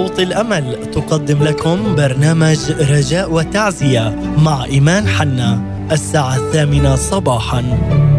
صوت الأمل. تقدم لكم برنامج رجاء وتعزية مع إيمان حنا. الساعة الثامنة صباحاً.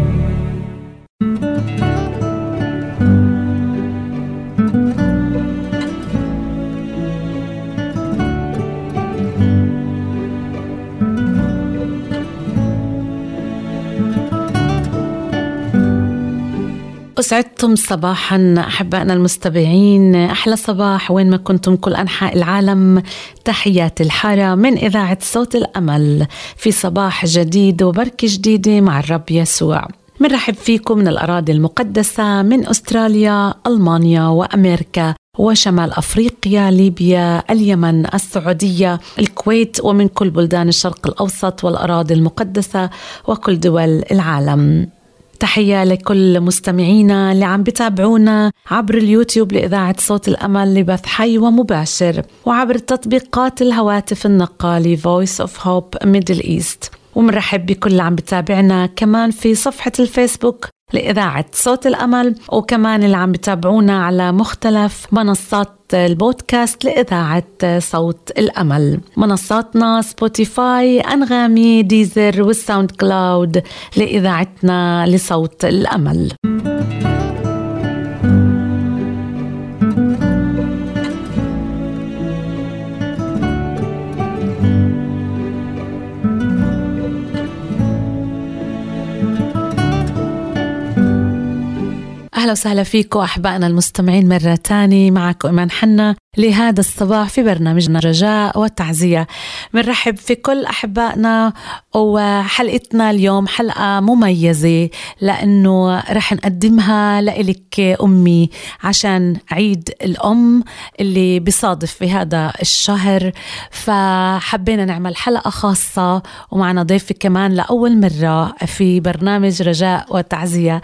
أسعدتم صباحا أحبائنا المستمعين. أحلى صباح وين ما كنتم كل أنحاء العالم. تحيات الحارة من إذاعة صوت الأمل. في صباح جديد وبركة جديدة مع الرب يسوع. منرحب فيكم من الأراضي المقدسة من أستراليا ألمانيا وأمريكا وشمال أفريقيا، ليبيا، اليمن، السعودية، الكويت ومن كل بلدان الشرق الأوسط والأراضي المقدسة وكل دول العالم. تحية لكل مستمعينا اللي عم بتابعونا عبر اليوتيوب لإذاعة صوت الأمل لبث حي ومباشر وعبر تطبيقات الهواتف النقالي Voice of Hope Middle East. ومنرحب بكل عم بتابعنا كمان في صفحة الفيسبوك لإذاعة صوت الأمل وكمان اللي عم بتابعونا على مختلف منصات البودكاست لإذاعة صوت الأمل. منصاتنا Spotify أنغامي Deezer وال SoundCloud لإذاعتنا لصوت الأمل. أهلا وسهلا فيكم أحبائنا المستمعين مرة تانية معكم إيمان حنا لهذا الصباح في برنامجنا رجاء والتعزية. بنرحب في كل أحبائنا وحلقتنا اليوم حلقة مميزة لأنه رح نقدمها لإلك أمي عشان عيد الأم اللي بصادف في هذا الشهر. فحبينا نعمل حلقة خاصة ومعنا ضيفة كمان لأول مرة في برنامج رجاء والتعزية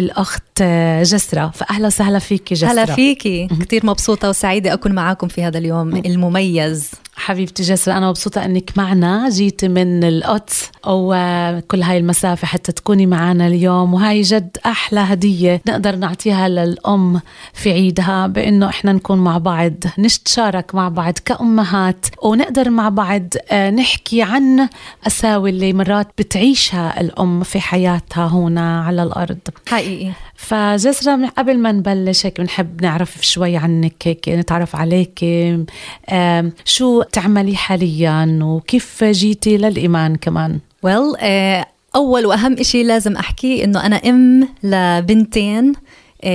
الأخت جسرة. فأهلا وسهلا فيكي جسرة. هلا فيكي. كتير مبسوطة وسعيدة أكون معاكم في هذا اليوم المميز. حبيبتي جسر أنا مبسوطة أنك معنا. جيتي من القدس وكل هاي المسافة حتى تكوني معنا اليوم. وهاي جد أحلى هدية نقدر نعطيها للأم في عيدها بأنه إحنا نكون مع بعض نتشارك مع بعض كأمهات ونقدر مع بعض آه، نحكي عن أساوي اللي مرات بتعيشها الأم في حياتها هنا على الأرض. حقيقي. فجسرة قبل ما نبلش هيك بنحب نعرف شوي عنك هيك نتعرف عليك شو تعملي حاليا وكيف جيتي للإيمان كمان؟ ويل well, uh, أول وأهم إشي لازم أحكي إنه أنا أم لبنتين uh,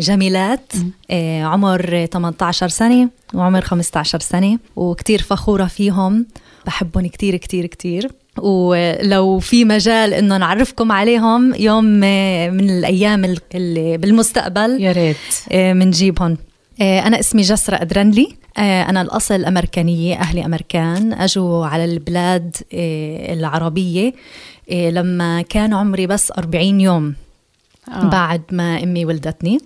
جميلات uh, عمر 18 سنة وعمر 15 سنة وكتير فخورة فيهم بحبهم كتير كتير كتير. ولو في مجال إنه نعرفكم عليهم يوم من الأيام اللي بالمستقبل يا ريت. بنجيبهم أنا اسمي جسرة أدرنلي أنا الأصل أمريكانية أهلي أمريكان أجوا على البلاد العربية لما كان عمري بس 40 يوم آه. بعد ما أمي ولدتني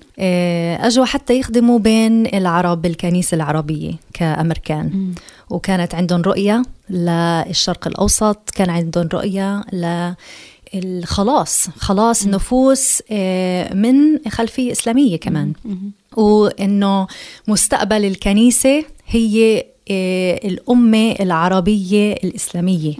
أجوا حتى يخدموا بين العرب بالكنيسة العربية كأمريكان م. وكانت عندهم رؤية للشرق الأوسط كان عندهم رؤية ل الخلاص خلاص النفوس من خلفية إسلامية كمان. وإنه مستقبل الكنيسة هي الأمة العربية الإسلامية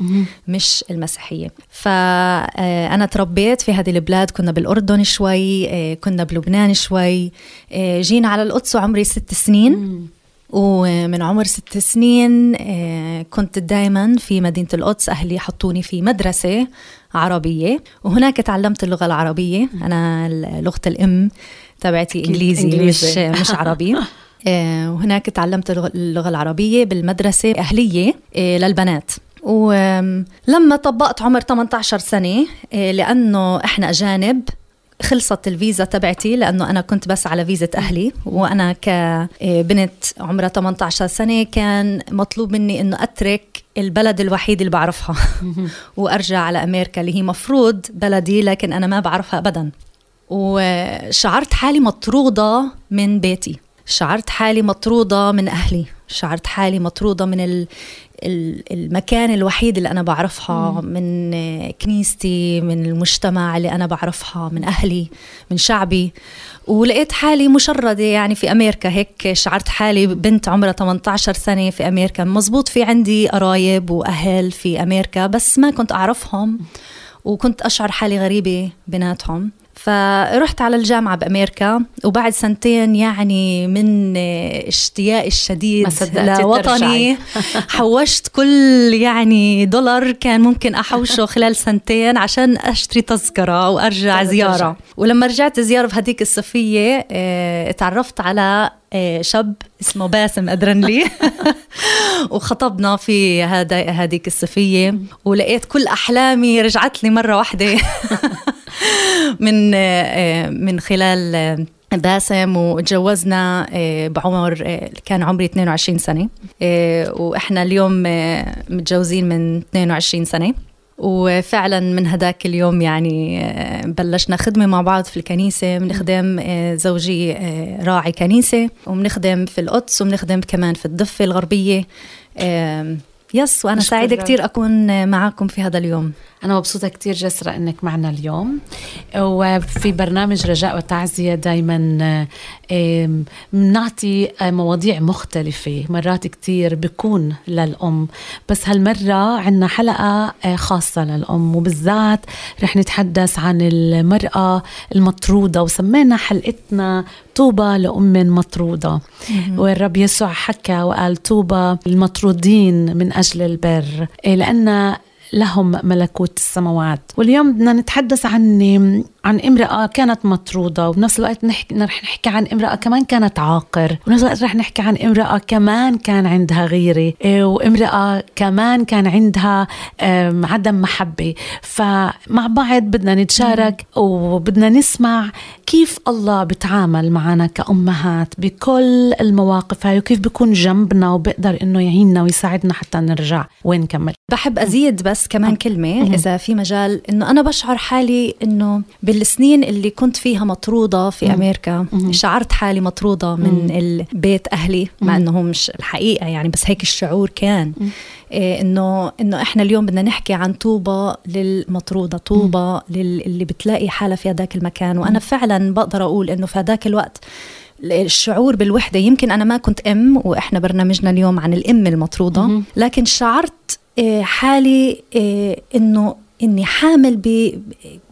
مش المسيحية. فأنا تربيت في هذه البلاد كنا بالأردن شوي كنا بلبنان شوي جينا على القدس وعمري ست سنين. ومن عمر ست سنين كنت دائما في مدينة القدس أهلي حطوني في مدرسة عربية وهناك تعلمت اللغة العربية. أنا لغة الأم تبعتي إنجليزي, إنجليزي. مش, مش عربي. وهناك تعلمت اللغة العربية بالمدرسة أهلية للبنات. ولما طبقت عمر 18 سنة لأنه إحنا أجانب خلصت الفيزا تبعتي لأنه أنا كنت بس على فيزا أهلي وأنا كبنت عمرها 18 سنة كان مطلوب مني إنه أترك البلد الوحيد اللي بعرفها وأرجع على أمريكا اللي هي مفروض بلدي لكن أنا ما بعرفها ابدا. وشعرت حالي مطرودة من بيتي. شعرت حالي مطرودة من أهلي. شعرت حالي مطرودة من المكان الوحيد اللي أنا بعرفها من كنيستي من المجتمع اللي أنا بعرفها من أهلي من شعبي. ولقيت حالي مشردة يعني في أمريكا هيك. شعرت حالي بنت عمرها 18 سنة في أمريكا. مزبوط في عندي قرايب وأهل في أمريكا بس ما كنت أعرفهم. وكنت أشعر حالي غريبة بيناتهم. فرحت على الجامعة بأمريكا وبعد سنتين يعني من اشتياقي الشديد لوطني حوشت كل يعني دولار كان ممكن أحوشه خلال سنتين عشان أشتري تذكرة وأرجع زيارة. ولما رجعت زيارة في هديك الصفية آه تعرفت على آه شاب اسمه باسم أدرنلي وخطبنا في هذا هذيك الصفية ولقيت كل أحلامي رجعت لي مرة واحدة. من آه، من خلال آه، باسم وتجوزنا آه، بعمر كان عمري 22 سنة. وإحنا اليوم متجوزين من 22 سنة. وفعلا من هداك اليوم يعني بلشنا خدمة مع بعض في الكنيسة. بنخدم زوجي راعي كنيسة. وبنخدم في القدس وبنخدم كمان في الضفة الغربية. يس وأنا سعيدة كتير أكون معكم في هذا اليوم. أنا مبسوطة كتير جسرة إنك معنا اليوم. وفي برنامج رجاء وتعزية دايما بنعطي مواضيع مختلفة. مرات كتير بكون للأم بس هالمرة عنا حلقة آه، خاصة للأم. وبالذات رح نتحدث عن المرأة المطرودة وسمينا حلقتنا طوبى لأم مطرودة. والرب يسوع حكى وقال طوبى المطرودين من أجل البر إيه، لأن لهم ملكوت السماوات. واليوم بدنا نتحدث عن عن امرأة كانت مطرودة وبنفس الوقت نحكي رح نحكي عن امرأة كمان كانت عاقر وبنفس الوقت رح نحكي عن امرأة كمان كان عندها غيرة إيه، وامرأة كمان كان عندها عدم محبة. فمع بعض بدنا نتشارك وبدنا نسمع كيف الله بتعامل معنا كأمهات بكل المواقف هاي وكيف بيكون جنبنا وبقدر إنه يعيننا ويساعدنا حتى نرجع وين نكمل. بحب أزيد بس كمان كلمة إذا في مجال إنه أنا بشعر حالي إنه بالسنين اللي كنت فيها مطرودة في أمريكا شعرت حالي مطرودة من البيت أهلي مع أنه مش الحقيقة يعني بس هيك الشعور كان. إيه انه إنه إحنا اليوم بدنا نحكي عن طوبة للمطرودة طوبة للي بتلاقي حالها في هذاك المكان. وأنا فعلا بقدر أقول إنه في هذاك الوقت الشعور بالوحدة يمكن أنا ما كنت أم وإحنا برنامجنا اليوم عن الأم المطرودة لكن شعرت إيه، حالي إيه، إنه إني حامل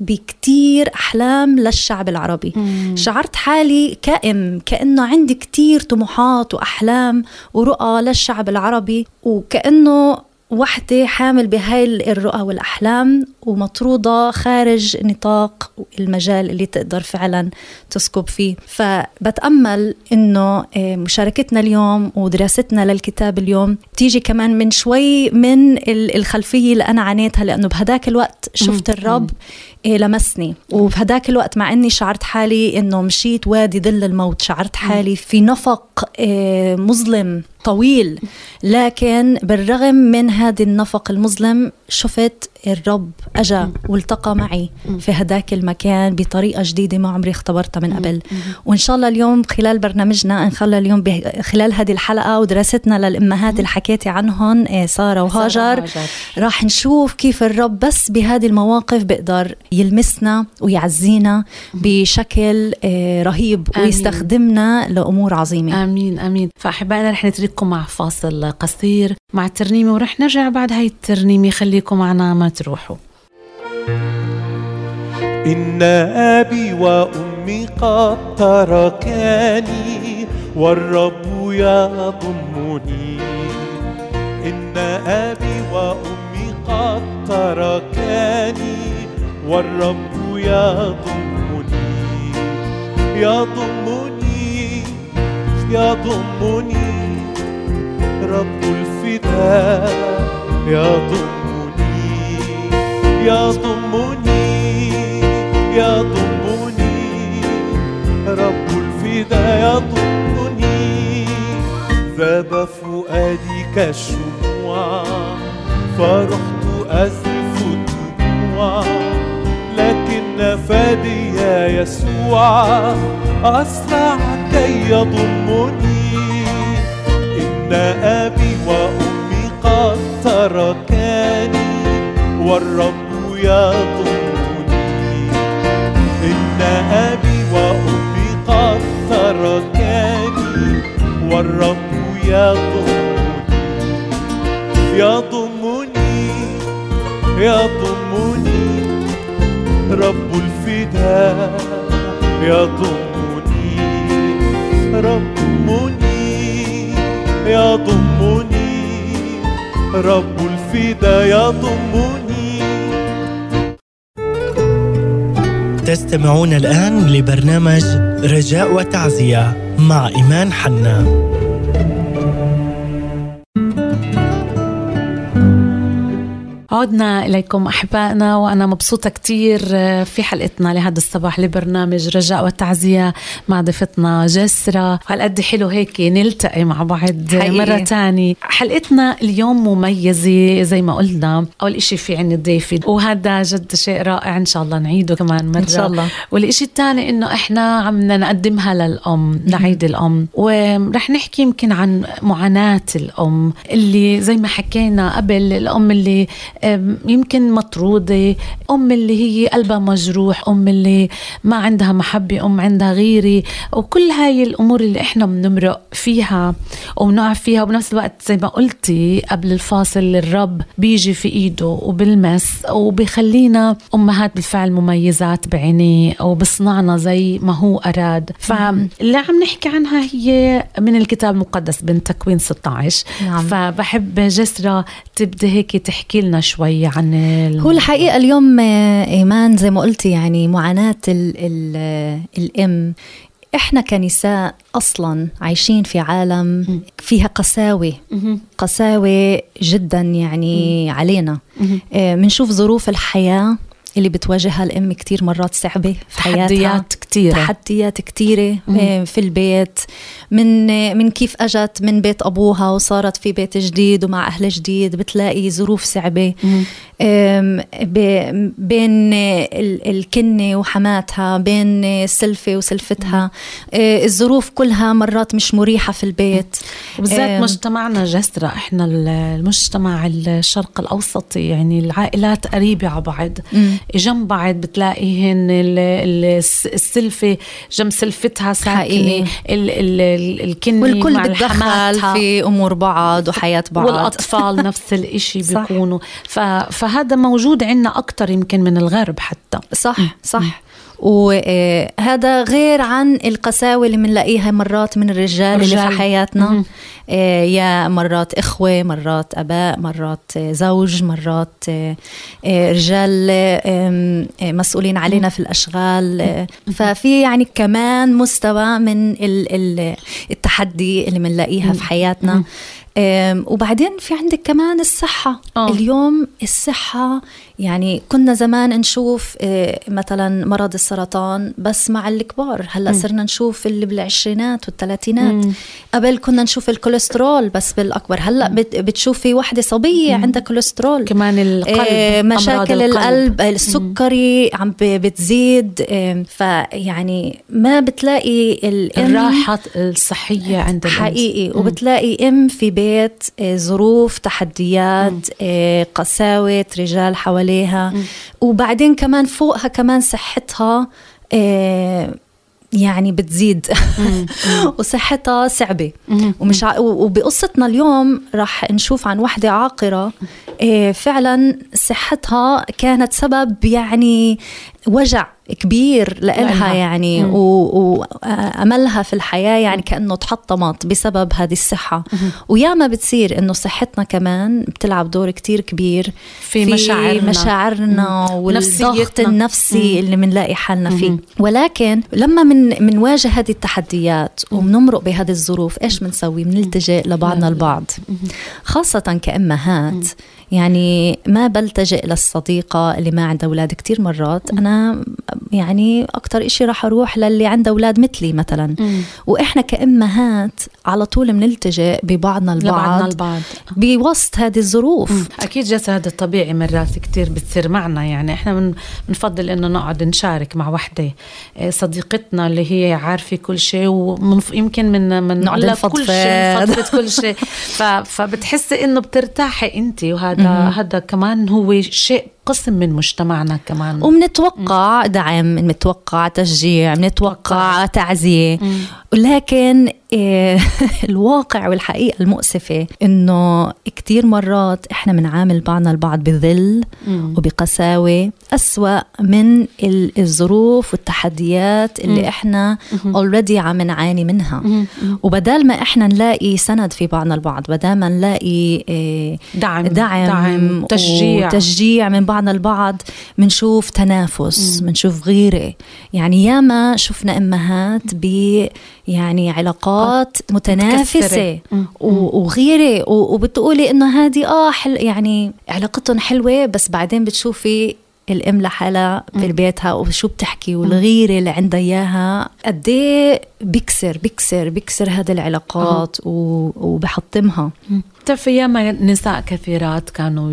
بكتير أحلام للشعب العربي مم. شعرت حالي كأم كأنه عندي كتير طموحات وأحلام ورؤى للشعب العربي وكأنه وحدة حامل بهاي الرؤى والأحلام ومطرودة خارج نطاق المجال اللي تقدر فعلا تسكب فيه. فبتأمل إنه آه، مشاركتنا اليوم ودراستنا للكتاب اليوم تيجي كمان من شوي من الخلفية اللي أنا عانيتها لأنه بهداك الوقت شفت الرب لمسني. وبهداك الوقت مع إني شعرت حالي إنه مشيت وادي ظل الموت. شعرت حالي في نفق إيه مظلم طويل. لكن بالرغم من هذا النفق المظلم شفت الرب اجى والتقى معي في هداك المكان بطريقة جديدة ما عمري اختبرتها من قبل. وإن شاء الله اليوم خلال برنامجنا إن خلال اليوم خلال هذه الحلقة ودراستنا للأمهات اللي حكيتي عنهم إيه، سارة وهاجر. راح نشوف كيف الرب بس بهذه المواقف بيقدر يلمسنا ويعزينا بشكل إيه، رهيب آمين. ويستخدمنا لأمور عظيمة. آمين آمين. فأحبائنا رح نترككم مع فاصل قصير. مع الترنيمه ورح نرجع بعد هاي الترنيمه خليكم معنا ما تروحوا. إن أبي وأمي قد تركاني والرب يضمني. إن أبي وأمي قد تركاني والرب يضمني. يضمني يضمني. رب الفداء يضمني يضمني يضمني رب الفدا يضمني ذاب فؤادي كالشموع فرحت أزف الدموع. لكن فادي يسوع أسرع كي يضمني. إن أبي وأمي قد تركاني والرب يضمني إن أبي وأمي قد تركاني والرب يضمني يضمني يضمني رب الفداء يضمني ربني يضمني رب الفداء يضمني تستمعون الآن لبرنامج رجاء وتعزية مع إيمان حنا. عدنا إليكم أحبائنا وأنا مبسوطة كتير في حلقتنا لهذا الصباح لبرنامج رجاء وتعزية مع ضيفتنا جسرة. هالقد حلو هيك نلتقي مع بعض حقيقي. مرة تانية حلقتنا اليوم مميزة زي ما قلنا أول إشي في عندي ضيفي وهذا جد شيء رائع إن شاء الله نعيده كمان مرة. إن شاء الله. والإشي الثاني إنه إحنا عم نقدمها للأم لعيد الأم. ورح نحكي يمكن عن معاناة الأم اللي زي ما حكينا قبل الأم اللي يمكن مطرودة. أم اللي هي قلبها مجروح أم اللي ما عندها محبة أم عندها غيرة. وكل هاي الأمور اللي إحنا بنمرق فيها وبنقع فيها. وبنفس الوقت زي ما قلتي قبل الفاصل الرب بيجي في إيده وبالمس وبيخلينا أمهات بالفعل مميزات بعينيه وبصنعنا زي ما هو أراد. فاللي عم نحكي عنها هي من الكتاب المقدس بين تكوين 16 نعم. فبحب جسرة تبدي هيك تحكي لنا شوي عن هو الحقيقة اليوم آه، إيمان زي ما قلتي يعني معاناة ال ال الأم. إحنا كنساء أصلا عايشين في عالم فيها قساوة. قساوة جدا يعني علينا. بنشوف آه، ظروف الحياة اللي بتواجهها الأم كتير مرات صعبة في حياتها. تحديات كتيرة. تحديات كتيرة آه، في البيت. من من كيف أجت من بيت أبوها وصارت في بيت جديد ومع أهل جديد بتلاقي ظروف صعبة. بين الكنة وحماتها بين سلفة وسلفتها. آه، الظروف كلها مرات مش مريحة في البيت. وبالذات مجتمعنا جسرة. إحنا المجتمع الشرق الاوسطي يعني العائلات قريبة على بعض. جنب بعض بتلاقيهن السلفة جنب سلفتها ساكنة الكنه والكل بتدخل في أمور بعض وحياة بعض. والأطفال نفس الشيء بيكونوا. فهذا موجود عندنا أكثر يمكن من الغرب حتى. صح صح. وهذا غير عن القساوة اللي بنلاقيها مرات من الرجال اللي في حياتنا. آه، يا مرات إخوة مرات أباء مرات زوج مرات آه، رجال مسؤولين علينا في الأشغال. ففي يعني كمان مستوى من التحدي اللي بنلاقيها في حياتنا. وبعدين في عندك كمان الصحة. أوه. اليوم الصحة يعني كنا زمان نشوف آه، مثلا مرض السرطان بس مع الكبار. هلأ صرنا نشوف اللي بالعشرينات والثلاثينات. قبل كنا نشوف الكوليسترول بس بالأكبر. هلأ بتشوفي وحدة صبية عندها كوليسترول. كمان القلب آه مشاكل القلب, القلب السكري. عم بتزيد آه فيعني ما بتلاقي الراحة الصحية عند حقيقي. وبتلاقي إم في بيت آه ظروف تحديات آه قساوة رجال حوالي عليها وبعدين كمان فوقها كمان صحتها آه، يعني بتزيد. وصحتها صعبة. ومش ع... وبقصتنا اليوم رح نشوف عن وحدة عاقرة. آه، فعلا صحتها كانت سبب يعني وجع كبير لإلها يعني وأملها في الحياة يعني كأنه تحطمت بسبب هذه الصحة. وياما بتصير إنه صحتنا كمان بتلعب دور كتير كبير في, في مشاعرنا, مشاعرنا والضغط النفسي اللي بنلاقي حالنا فيه. ولكن لما من منواجه هذه التحديات وبنمرق بهذه الظروف إيش بنسوي؟ بنلتجئ لبعضنا البعض. خاصة كأمهات يعني ما بلتجئ للصديقة اللي ما عندها أولاد كتير مرات. أنا يعني أكتر إشي رح أروح للي عندها أولاد مثلي مثلا. وإحنا كأمهات على طول بنلتجئ ببعضنا لبعضنا البعض. البعض بوسط هذه الظروف. أكيد جلسة هذا طبيعي مرات كتير بتصير معنا. يعني إحنا من بنفضل إنه نقعد نشارك مع وحدة. إيه، صديقتنا اللي هي عارفة كل شيء ويمكن من من نقعد كل شيء كل شيء. فبتحسي إنه بترتاحي انت وهذا هذا كمان هو شيء قسم من مجتمعنا كمان. وبنتوقع دعم بنتوقع تشجيع بنتوقع تعزية. لكن إيه، الواقع والحقيقة المؤسفة إنه كتير مرات إحنا بنعامل بعضنا البعض بذل وبقساوة أسوأ من ال- الظروف والتحديات اللي إحنا already عم نعاني منها. وبدال ما إحنا نلاقي سند في بعضنا البعض بدال ما نلاقي إيه، دعم دعم, دعم تشجيع. وتشجيع من بعضنا البعض بنشوف تنافس بنشوف غيرة. يعني ياما شفنا أمهات ب يعني علاقات متنافسة وغيرة. وبتقولي إنه هذه آه حل يعني علاقتهم حلوة بس بعدين بتشوفي الأم لحالها في بيتها وشو بتحكي والغيرة اللي عندها إياها. قد إيه بيكسر بيكسر بيكسر هذه العلاقات و- وبحطمها. بتعرفي ياما نساء كثيرات كانوا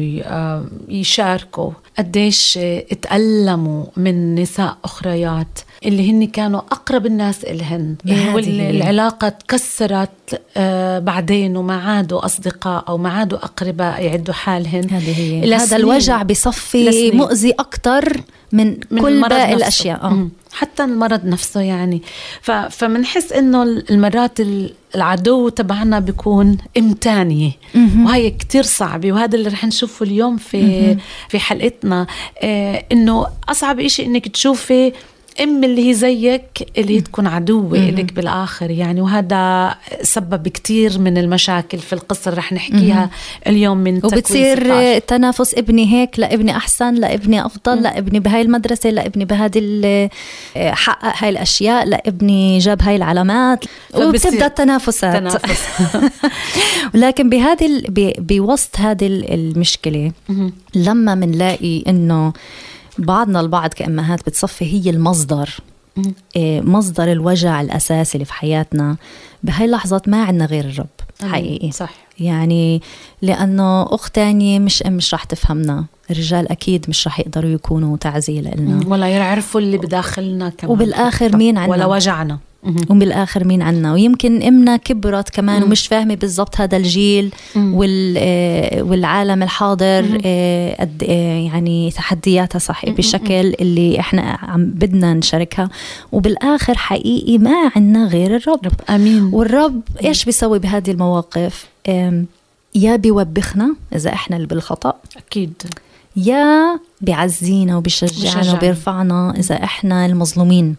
يشاركوا قديش اتألموا من نساء أخريات. اللي هن كانوا أقرب الناس إلهن. هي. والعلاقة تكسرت آه، بعدين وما عادوا أصدقاء أو ما عادوا أقرباء يعدوا حالهن. هذه هي. لسنين. هذا الوجع بصفي لسنين. مؤذي أكثر من, من كل باقي نفسه. الأشياء. آه. حتى المرض نفسه يعني. ف... فمنحس إنه المرات ال- العدو تبعنا بيكون امتانية وهي كتير صعبة. وهذا اللي رح نشوفه اليوم في في حلقتنا. آه إنه أصعب إشي إنك تشوفي ام اللي هي زيك اللي هي تكون عدوة لك بالآخر يعني وهذا سبب كتير من المشاكل في اللي رح نحكيها اليوم من وبتصير 16. تنافس ابني هيك لا ابني أحسن لا ابني أفضل لا ابني بهاي المدرسة لا ابني بهذه حقق هاي الأشياء لا ابني جاب هاي العلامات وبتبدأ التنافسات. تنافس. لكن بهذه بوسط هذه ال- المشكلة. لما منلاقي إنه بعضنا البعض كأمهات بتصفي هي المصدر. إيه، مصدر الوجع الأساسي اللي في حياتنا. بهاي اللحظات ما عندنا غير الرب. حقيقي. صح. يعني لأنه أخت تانية مش أم مش رح تفهمنا. الرجال أكيد مش رح يقدروا يكونوا تعزية لنا ولا يعرفوا اللي بداخلنا كمان. وبالآخر مين عنا ولا وجعنا. مهم. وبالآخر مين عنا؟ ويمكن إمنا كبرت كمان ومش فاهمة بالضبط هذا الجيل وال آه، والعالم الحاضر آه، قد آه، يعني تحدياتها صح بالشكل اللي إحنا عم بدنا نشاركها. وبالآخر حقيقي ما عنا غير الرب. رب آمين. والرب إيش بيسوي بهذه المواقف؟ يا بيوبخنا إذا إحنا اللي بالخطأ. أكيد. يا بيعزينا وبيشجعنا بيشجعنا. وبيرفعنا إذا إحنا المظلومين.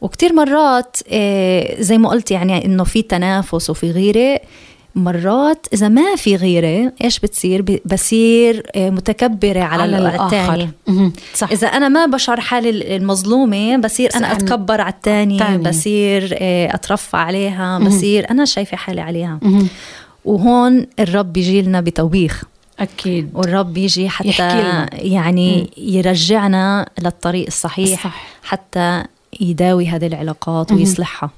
وكتير مرات آه، زي ما قلت يعني إنه في تنافس وفي غيرة مرات إذا ما في غيرة إيش بتصير بصير آه، متكبرة على, على الثاني. صح إذا أنا ما بشعر حالي المظلومة بصير أنا- أتكبر على الثاني. بصير آه، أترفع عليها بصير أنا شايفة حالي عليها. وهون الرب بيجي لنا بتوبيخ أكيد والرب بيجي حتى يحكي لنا. يعني يرجعنا للطريق الصحيح الصح. حتى يداوي هذه العلاقات ويصلحها.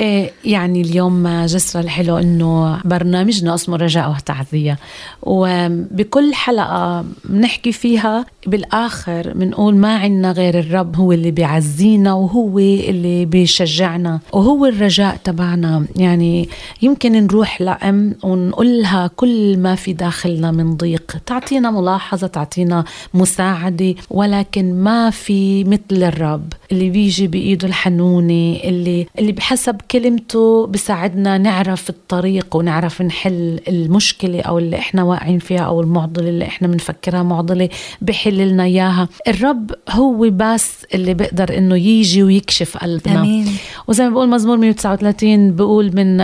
إيه يعني اليوم جسرة الحلو إنه برنامجنا اسمه رجاء وتعزية. وبكل حلقة بنحكي فيها بالآخر بنقول ما عنا غير الرب هو اللي بيعزينا وهو اللي بيشجعنا وهو الرجاء تبعنا. يعني يمكن نروح لأم ونقول لها كل ما في داخلنا من ضيق. تعطينا ملاحظة تعطينا مساعدة ولكن ما في مثل الرب اللي بيجي بإيده الحنونة اللي اللي بحسب كلمته بساعدنا نعرف الطريق ونعرف نحل المشكلة أو اللي إحنا واقعين فيها أو المعضلة اللي إحنا بنفكرها معضلة بحل لنا إياها. الرب هو بس اللي بيقدر إنه يجي ويكشف قلبنا. آمين. وزي ما بقول مزمور 139 بقول من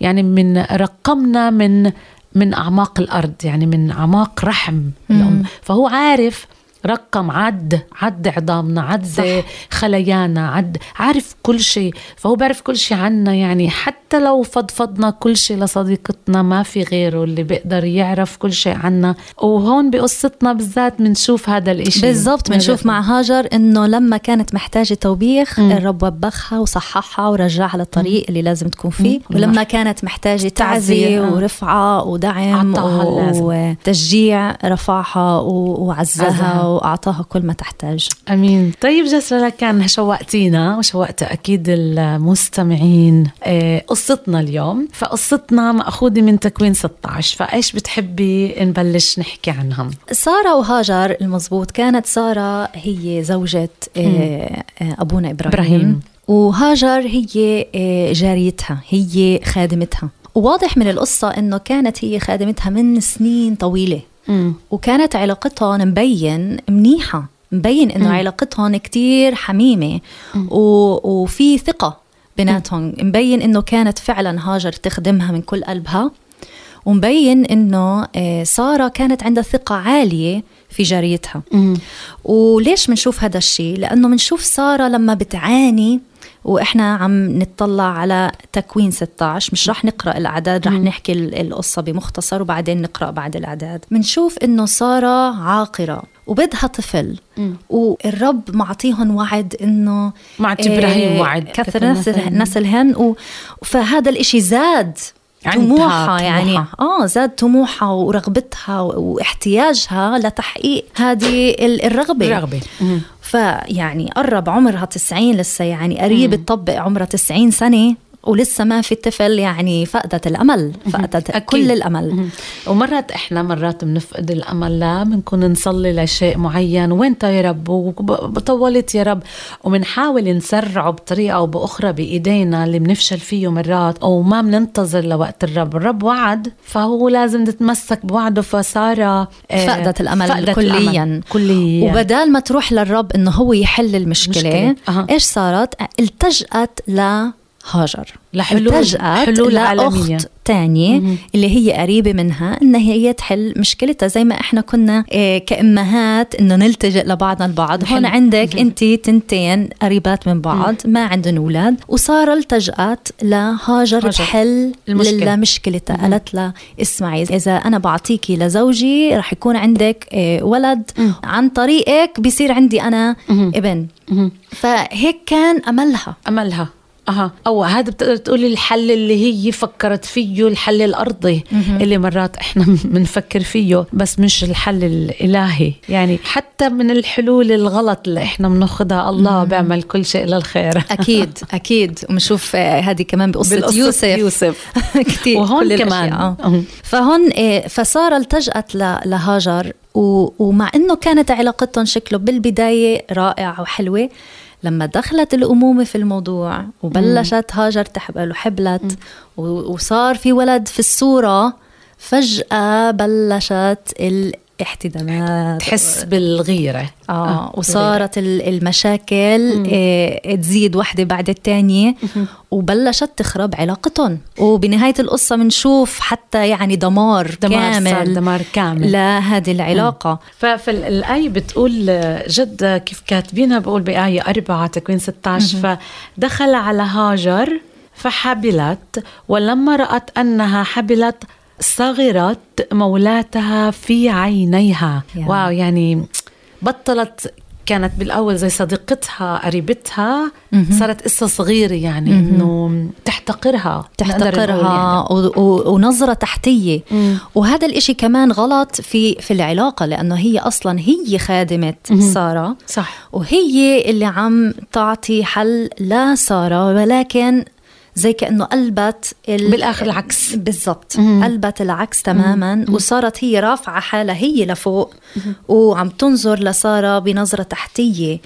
يعني من رقمنا من من أعماق الأرض يعني من أعماق رحم الأم. فهو عارف رقم عد عد عظامنا عد صح. خليانا عد عارف كل شيء فهو بيعرف كل شيء عنا يعني حتى لو فضفضنا كل شيء لصديقتنا ما في غيره اللي بيقدر يعرف كل شيء عنا وهون بقصتنا بالذات بنشوف هذا الإشي بالضبط بنشوف مع هاجر إنه لما كانت محتاجة توبيخ م. الرب وبخها وصححها ورجعها للطريق م. اللي لازم تكون فيه م. ولما كانت محتاجة تعزية آه. ورفعة ودعم وتشجيع رفعها وعزها وأعطاها كل ما تحتاج. آمين. طيب جسرة لكان شوقتينا وشوقت أكيد المستمعين آه، قصتنا اليوم. فقصتنا مأخوذة من تكوين 16 فإيش بتحبي نبلش نحكي عنها سارة وهاجر المزبوط كانت سارة هي زوجة آه، آه، أبونا إبراهيم, إبراهيم. وهاجر هي جاريتها هي خادمتها. وواضح من القصة إنه كانت هي خادمتها من سنين طويلة. مم. وكانت علاقتهم مبين منيحة مبين إنه علاقتهم كتير حميمة. و... وفي ثقة بيناتهم. مبين إنه كانت فعلا هاجر تخدمها من كل قلبها. ومبين إنه آه، سارة كانت عندها ثقة عالية في جاريتها وليش بنشوف هذا الشيء؟ لأنه بنشوف سارة لما بتعاني وإحنا عم نطلع على تكوين 16 مش رح نقرأ الأعداد رح نحكي القصة بمختصر وبعدين نقرأ بعد الأعداد. بنشوف إنه سارة عاقرة وبدها طفل. مم. والرب معطيهم وعد إنه معطي إبراهيم آه، وعد. كثر نسل نسلهن. فهذا الإشي زاد طموحها يعني. آه زاد طموحها ورغبتها واحتياجها لتحقيق هذه الرغبة. الرغبة. فيعني قرب عمرها 90 لسه يعني قريب تطبق عمرها 90 سنة. ولسه ما في طفل يعني فقدت الأمل فقدت. كل الأمل. ومرات إحنا مرات بنفقد الأمل لا بنكون نصلي لشيء معين وين يا رب؟ وطولت يا رب. وبنحاول نسرعه بطريقة أو بأخرى بإيدينا اللي بنفشل فيه مرات أو ما بننتظر لوقت الرب. الرب وعد فهو لازم نتمسك بوعده. فصار آه، فقدت الأمل فقدت كليا الأمل. كليا. وبدال ما تروح للرب إنه هو يحل المشكلة مشكلة. إيش صارت؟ التجأت ل هاجر. لحلول التجأت حلول عالمية. تانية اللي هي قريبة منها إن هي تحل مشكلتها زي ما إحنا كنا إيه كأمهات إنه نلتجئ لبعضنا البعض. هون عندك أنت تنتين قريبات من بعض ما عندهم أولاد وصار التجأت لهاجر تحل لمشكلتها. قالت لها اسمعي إذا أنا بعطيكي لزوجي رح يكون عندك إيه ولد. عن طريقك بيصير عندي أنا ابن. فهيك كان أملها. أملها. أها. أو هذا بتقدر تقولي الحل اللي هي فكرت فيه الحل الأرضي اللي مرات إحنا بنفكر فيه بس مش الحل الإلهي. يعني حتى من الحلول الغلط اللي إحنا بناخذها الله بيعمل كل شيء للخير. أكيد أكيد. وبنشوف آه، هذه كمان بقصة يوسف. يوسف. كثير وهون كمان. آه. فهون آه، فساره التجأت لهاجر ومع إنه كانت علاقتهم شكله بالبداية رائعة وحلوة لما دخلت الأمومة في الموضوع وبلشت هاجر تحبل وحبلت وصار في ولد في الصورة فجأة بلشت احتدامات تحس بالغيرة. آه, آه وصارت المشاكل آه تزيد واحدة بعد الثانية وبلشت تخرب علاقتهم. وبنهاية القصة بنشوف حتى يعني دمار, دمار كامل دمار كامل. لهذه العلاقة. فالآية بتقول جد كيف كاتبينها بقول بآية أربعة تكوين 16 فدخل على هاجر فحبلت ولما رأت أنها حبلت صغرت مولاتها في عينيها. yeah. واو يعني بطلت كانت بالأول زي صديقتها قريبتها صارت قصة صغيرة يعني إنه تحتقرها. تحتقرها يعني. ونظرة تحتية. وهذا الإشي كمان غلط في في العلاقة لأنه هي أصلا هي خادمة سارة. صح. وهي اللي عم تعطي حل لساره ولكن زي كأنه قلبت ال... بالآخر العكس بالضبط قلبت العكس تماما مم. وصارت هي رافعة حالها هي لفوق مم. وعم تنظر لسارة بنظرة تحتية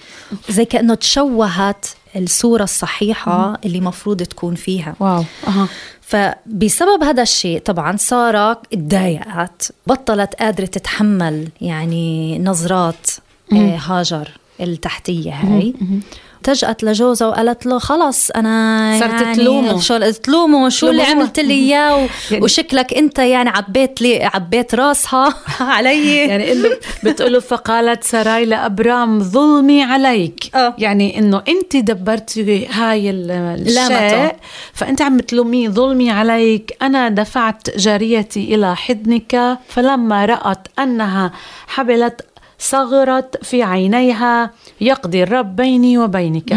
زي كأنه تشوهت الصورة الصحيحة مم. اللي مفروض تكون فيها واو أه. فبسبب هذا الشيء طبعا سارة تضايقت بطلت قادرة تتحمل يعني نظرات مم. آه، هاجر التحتية هاي مم. التجأت لجوزها وقالت له خلص أنا صرت يعني تلومه. شو تلومه شو اللي. عملت لي إياه يعني- وشكلك أنت يعني عبيت لي عبيت راسها علي يعني إنه بتقوله فقالت سراي لأبرام ظلمي عليك آه. يعني إنه أنت دبرتي هاي ال- الشيء. فأنت عم تلوميه ظلمي عليك أنا دفعت جاريتي إلى حضنك فلما رأت أنها حبلت صغرت في عينيها يقضي الرب بيني وبينك.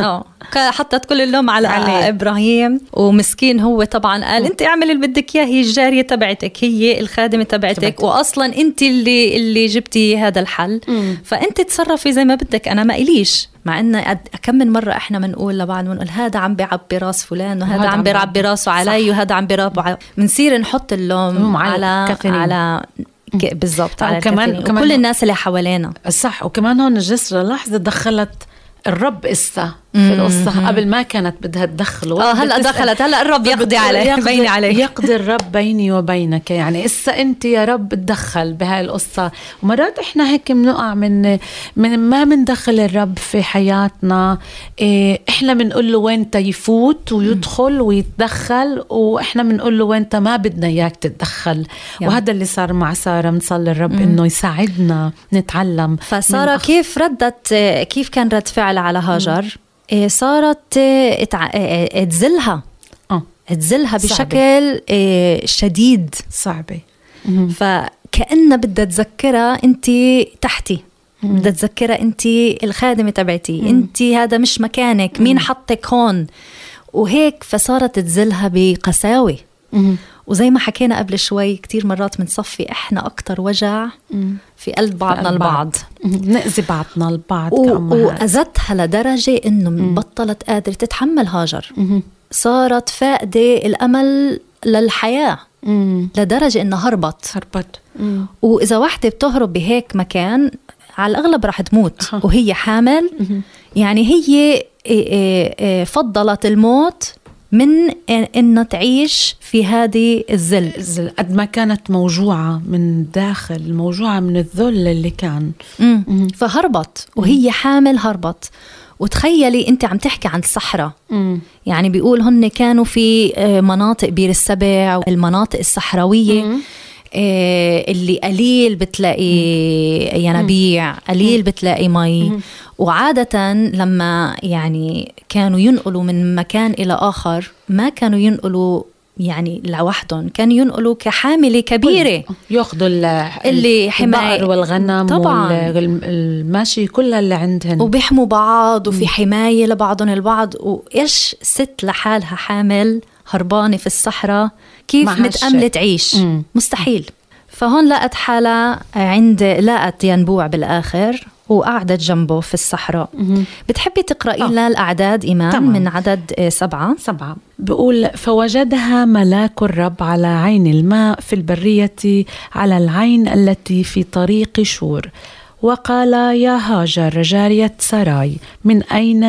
آه حطت كل اللوم على, عليه. إبراهيم ومسكين هو طبعا قال أنت اعملي اللي بدك إياه هي الجارية تبعتك هي الخادمة تبعتك. واصلا أنت اللي اللي جبتي هذا الحل مم. فأنت تصرفي زي ما بدك أنا ما إليش مع إن كم من مرة إحنا بنقول لبعض بنقول هذا عم بيعبي راس فلان وهذا عم بيعبي راسه علي وهذا عم بيربي على بنصير نحط اللوم على على. على بالضبط على وكمان- هو- الناس اللي حوالينا. صح وكمان هون جسر لحظة دخلت الرب إسا. القصة. قبل ما كانت بدها تدخل آه هلأ دخلت. هلأ الرب يقضي عليه بيني عليك يقضي الرب بيني وبينك. يعني إسا أنت يا رب تدخل بهاي القصة. ومرات إحنا هيك بنقع من من ما بندخل الرب في حياتنا. إيه إحنا بنقول له وين يفوت ويدخل ويتدخل وإحنا بنقول له وين ما بدنا إياك تتدخل. وهذا اللي صار مع سارة بنصلي الرب إنه يساعدنا نتعلم فسارة كيف ردت كيف كان رد فعل على هاجر؟ صارت إيه، اتع- إيه، تزلها. تزلها صعبة. بشكل إيه، شديد. صعبة. فكأنها بدها تذكرها أنت تحتي. بدها تذكرها أنت الخادمة تبعتي. أنت هذا مش مكانك. مين حطك هون؟ وهيك فصارت تزلها بقساوة. وزي ما حكينا قبل شوي كتير مرات بنصفي إحنا أكتر وجع في قلب بعضنا البعض. نأذي بعضنا البعض و- كأمهات. وأذتها لدرجة إنه بطلت قادرة تتحمل هاجر. صارت فاقدة الأمل للحياة. مم. لدرجة إنها هربت. هربت. وإذا واحدة بتهرب بهيك مكان على الأغلب رح تموت. وهي حامل. يعني هي إيه إيه إيه فضلت الموت. من إنها تعيش في هذه الذل الزل- قد ما كانت موجوعة من داخل موجوعة من الذل اللي كان. مم. فهربت وهي حامل هربت. وتخيلي أنت عم تحكي عن الصحراء يعني بيقول هن كانوا في آه، مناطق بير السبع المناطق الصحراوية. آه، اللي قليل بتلاقي ينابيع قليل بتلاقي مي. وعادة لما يعني كانوا ينقلوا من مكان إلى آخر ما كانوا ينقلوا يعني لوحدهم كانوا ينقلوا كحاملة كبيرة. يأخذوا ال- اللي حماية. البقر والغنم طبعاً. والماشي كلها اللي عندهن. وبيحموا بعض وفي حماية لبعضهم البعض وإيش ست لحالها حامل؟ هربانة في الصحراء كيف هالشيء. تعيش مم. مستحيل فهون لقت حالها عند لقت ينبوع بالآخر وقعدت جنبه في الصحراء بتحبي تقرأي آه. لنا الأعداد إيمان تمام. من عدد آه، سبعة سبعة بقول فوجدها ملاك الرب على عين الماء في البرية على العين التي في طريق شور وقال يا هاجر جارية سراي من أين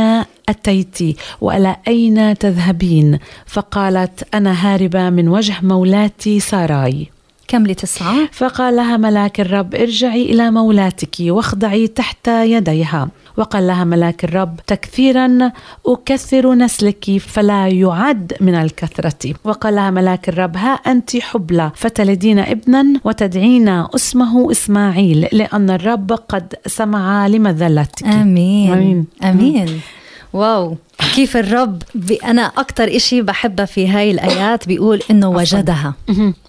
أتيت وإلى أين تذهبين؟ فقالت أنا هاربة من وجه مولاتي سراي. كملي تسعة فقال لها ملاك الرب ارجعي إلى مولاتك واخضعي تحت يديها. وقال لها ملاك الرب تكثيرا أكثر نسلك فلا يعد من الكثرة. وقال لها ملاك الرب ها أنت حبلى فتلدين ابنا وتدعين اسمه إسماعيل لأن الرب قد سمع لمذلتك. آمين. آمين. آمين. Wow. كيف الرب بي أنا أكتر إشي بحبها في هاي الآيات بيقول إنه وجدها.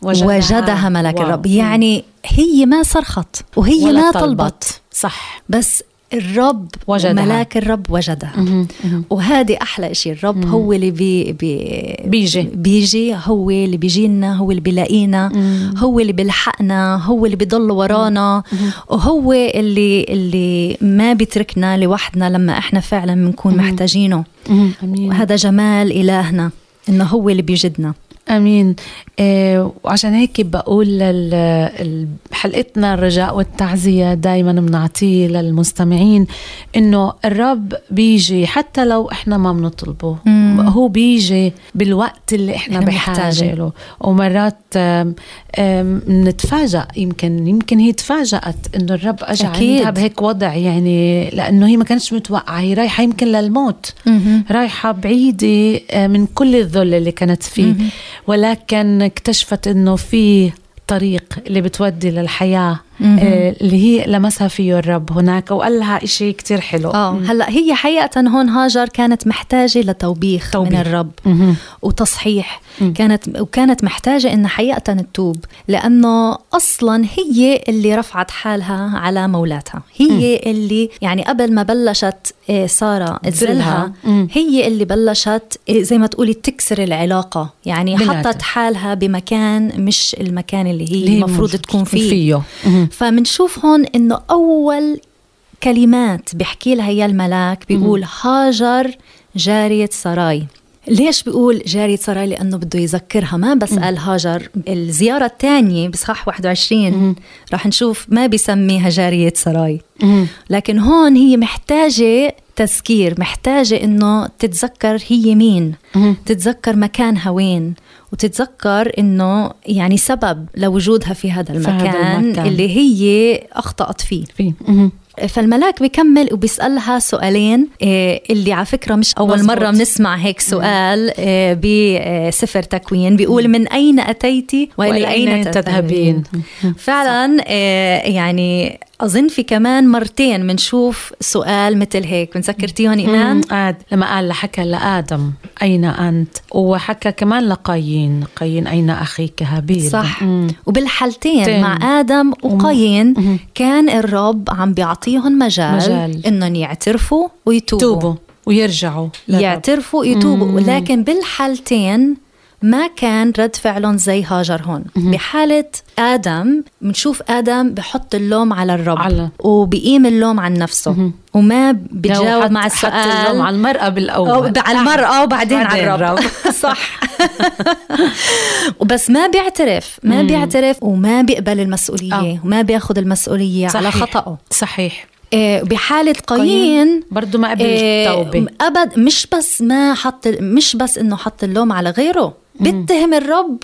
وجدها, وجدها ملاك wow. الرب. يعني هي ما صرخت وهي ما طلبت. طلبت. صح. بس الرب وجدها. ملاك الرب وجدها. وهذه أحلى شيء الرب هو اللي بي بي بيجي. بيجي هو اللي بيجي لنا هو اللي بيلاقينا هو اللي بيلحقنا هو اللي بيضل ورانا وهو اللي اللي ما بيتركنا لوحدنا لما إحنا فعلا بنكون محتاجينه. وهذا جمال إلهنا إنه هو اللي بيجدنا آمين إيه وعشان هيك بقول حلقتنا الرجاء والتعزية دائما بنعطيه للمستمعين إنه الرب بيجي حتى لو إحنا ما بنطلبه مم. هو بيجي بالوقت اللي إحنا, إحنا بحاجه. له ومرات نتفاجأ يمكن يمكن هي تفاجأت إنه الرب اجى. عندها بهيك وضع يعني لأنه هي ما كانتش متوقعة هي رايحة يمكن للموت مهم. رايحة بعيدة آه، من كل الذل اللي كانت فيه مهم. ولكن اكتشفت إنه في طريق اللي بتودي. آه، اللي هي لمسها فيه الرب هناك وقال لها إشي كتير حلو آه هلأ هي حقيقة هون هاجر كانت محتاجة لتوبيخ توبيخ. من الرب مهم. وتصحيح مم. كانت وكانت محتاجة إنها حقيقة تتوب لأنه أصلا هي اللي رفعت حالها على مولاتها هي اللي يعني قبل ما بلشت آه، سارة تزلها. مم. هي اللي بلشت آه، زي ما تقولي تكسر العلاقة يعني. حطت حالها بمكان مش المكان اللي هي المفروض تكون فيه فيه. فمنشوف هون إنه أول كلمات بيحكي لها إياه الملاك بيقول هاجر جارية سراي. ليش بيقول جارية سراي؟ لأنه بده يذكرها ما بس قال هاجر. الزيارة الثانية بصح 21 راح نشوف ما بيسميها جارية سراي. مهم. لكن هون هي محتاجة تذكير محتاجة إنه تتذكر هي مين مهم. تتذكر مكانها وين. وتتذكر إنه يعني سبب لوجودها في هذا في هذا المكان, المكان. اللي هي أخطأت فيه. فيه. فالملاك بيكمل وبيسألها سؤالين آه، اللي على فكرة مش أول مزبوط. مرة بنسمع هيك سؤال آه، بسفر تكوين. بيقول من أين أتيتي؟ وإلى أين تذهبين؟ فعلا آه، يعني أظن في كمان مرتين بنشوف سؤال مثل هيك مم. آد لما قال حكى لآدم أين أنت وحكى كمان لقايين قايين أين أخيك هابيل صح مم. وبالحالتين تين. مع آدم وقايين مم. كان الرب عم بيعطيهم مجال, مجال. إنهم يعترفوا ويتوبوا توبوا ويرجعوا للرب. يعترفوا يتوبوا. ولكن بالحالتين ما كان رد فعلهم زي هاجر هون بحالة آدم بنشوف آدم بحط اللوم على الرب على. وبيقيم اللوم عن نفسه. وما حط- مع حط اللوم السؤال على المرأة بالأول أو على المرأة وبعدين بعدين على الرب. صح وبس ما بيعترف ما مم. بيعترف وما بيقبل المسؤولية آه. وما بياخذ المسؤولية على صحيح. خطأه صحيح إيه، بحالة قايين برضو ما قبل إيه، التوبة أبد مش بس ما حط مش بس إنه حط اللوم على غيره بيتهم الرب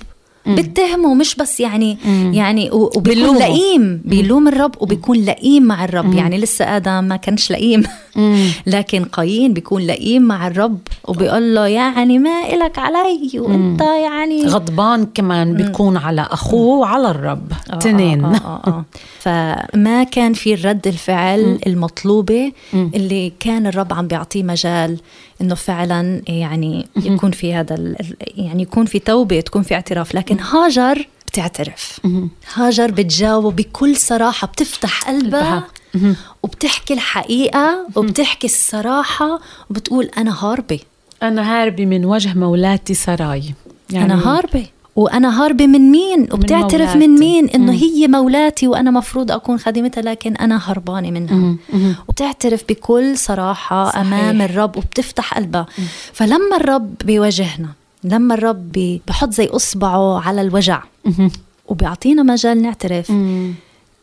بيتهمه مش بس يعني مم. يعني وبيكون. لئيم بيلوم الرب وبيكون لئيم مع الرب. يعني لسه آدم ما كانش لئيم. مم. لكن قايين بيكون لئيم مع الرب وبيقول له يعني ما إلك علي وأنت يعني غضبان كمان بيكون على أخوه وعلى الرب. آه، تنين. آه آه آه. فما كان في الرد الفعل المطلوبة اللي كان الرب عم بيعطيه مجال إنه فعلا يعني يكون في هذا يعني يكون في توبة تكون في اعتراف. لكن هاجر بتعترف. هاجر بتجاوب بكل صراحة بتفتح قلبها. وبتحكي الحقيقة وبتحكي الصراحة وبتقول أنا هاربة أنا هاربة من وجه مولاتي سراي يعني أنا هاربة وأنا هاربة من مين وبتعترف من, مولاتي. مين إنه مم. هي مولاتي وأنا مفروض أكون خادمتها لكن أنا هربانة منها مم. مم. وبتعترف بكل صراحة صحيح. أمام الرب وبتفتح قلبها فلما الرب بيواجهنا لما الرب بحط زي إصبعه على الوجع مم. وبيعطينا مجال نعترف مم.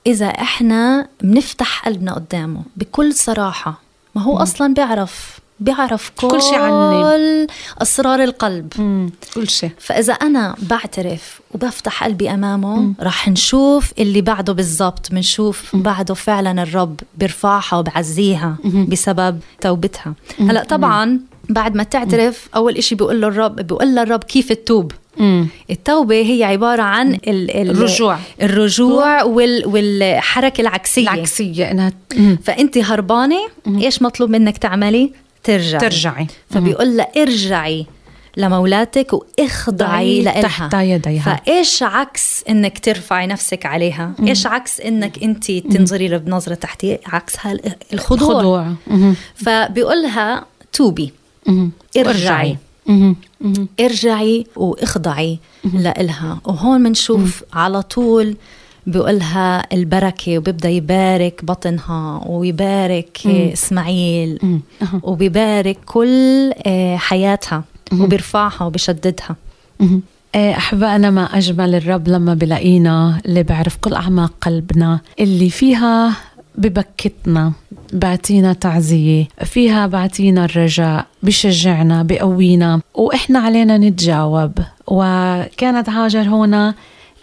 إذا إحنا بنفتح قلبنا قدامه بكل صراحة ما هو أصلا بيعرف بيعرف كل, كل شي عني. كل أسرار القلب. مم. كل شيء. فإذا أنا بعترف وبفتح قلبي أمامه رح نشوف اللي بعده بالضبط بنشوف بعده فعلا الرب بيرفعها وبعزيها بسبب توبتها. هلأ طبعا بعد ما تعترف أول إشي بيقول له الرب بيقول له الرب كيف التوب؟ مم. التوبة هي عبارة عن ال ال الرجوع. الرجوع وال والحركة العكسية العكسية إنها مم. فأنت هربانة إيش مطلوب منك تعملي؟ ترجعي ترجعي فبيقول لها ارجعي لمولاتك واخضعي لها تحت يديها فإيش عكس إنك ترفعي نفسك عليها إيش عكس إنك أنت تنظري لها بنظرة تحتية عكسها الخضوع خضوع مم. فبيقول لها توبي مم. ارجعي مم. مم. ارجعي واخضعي لإلها. وهون بنشوف على طول بيقولها البركة وبيبدأ يبارك بطنها ويبارك إسماعيل مم. وبيبارك كل آه، حياتها وبيرفعها وبيشددها. مم. إيه، أحبائنا ما أجمل الرب لما بلاقينا اللي بيعرف كل أعماق قلبنا اللي فيها ببكتنا. بعطينا تعزية فيها بعطينا الرجاء بشجعنا بقوينا وإحنا علينا نتجاوب. وكانت هاجر هنا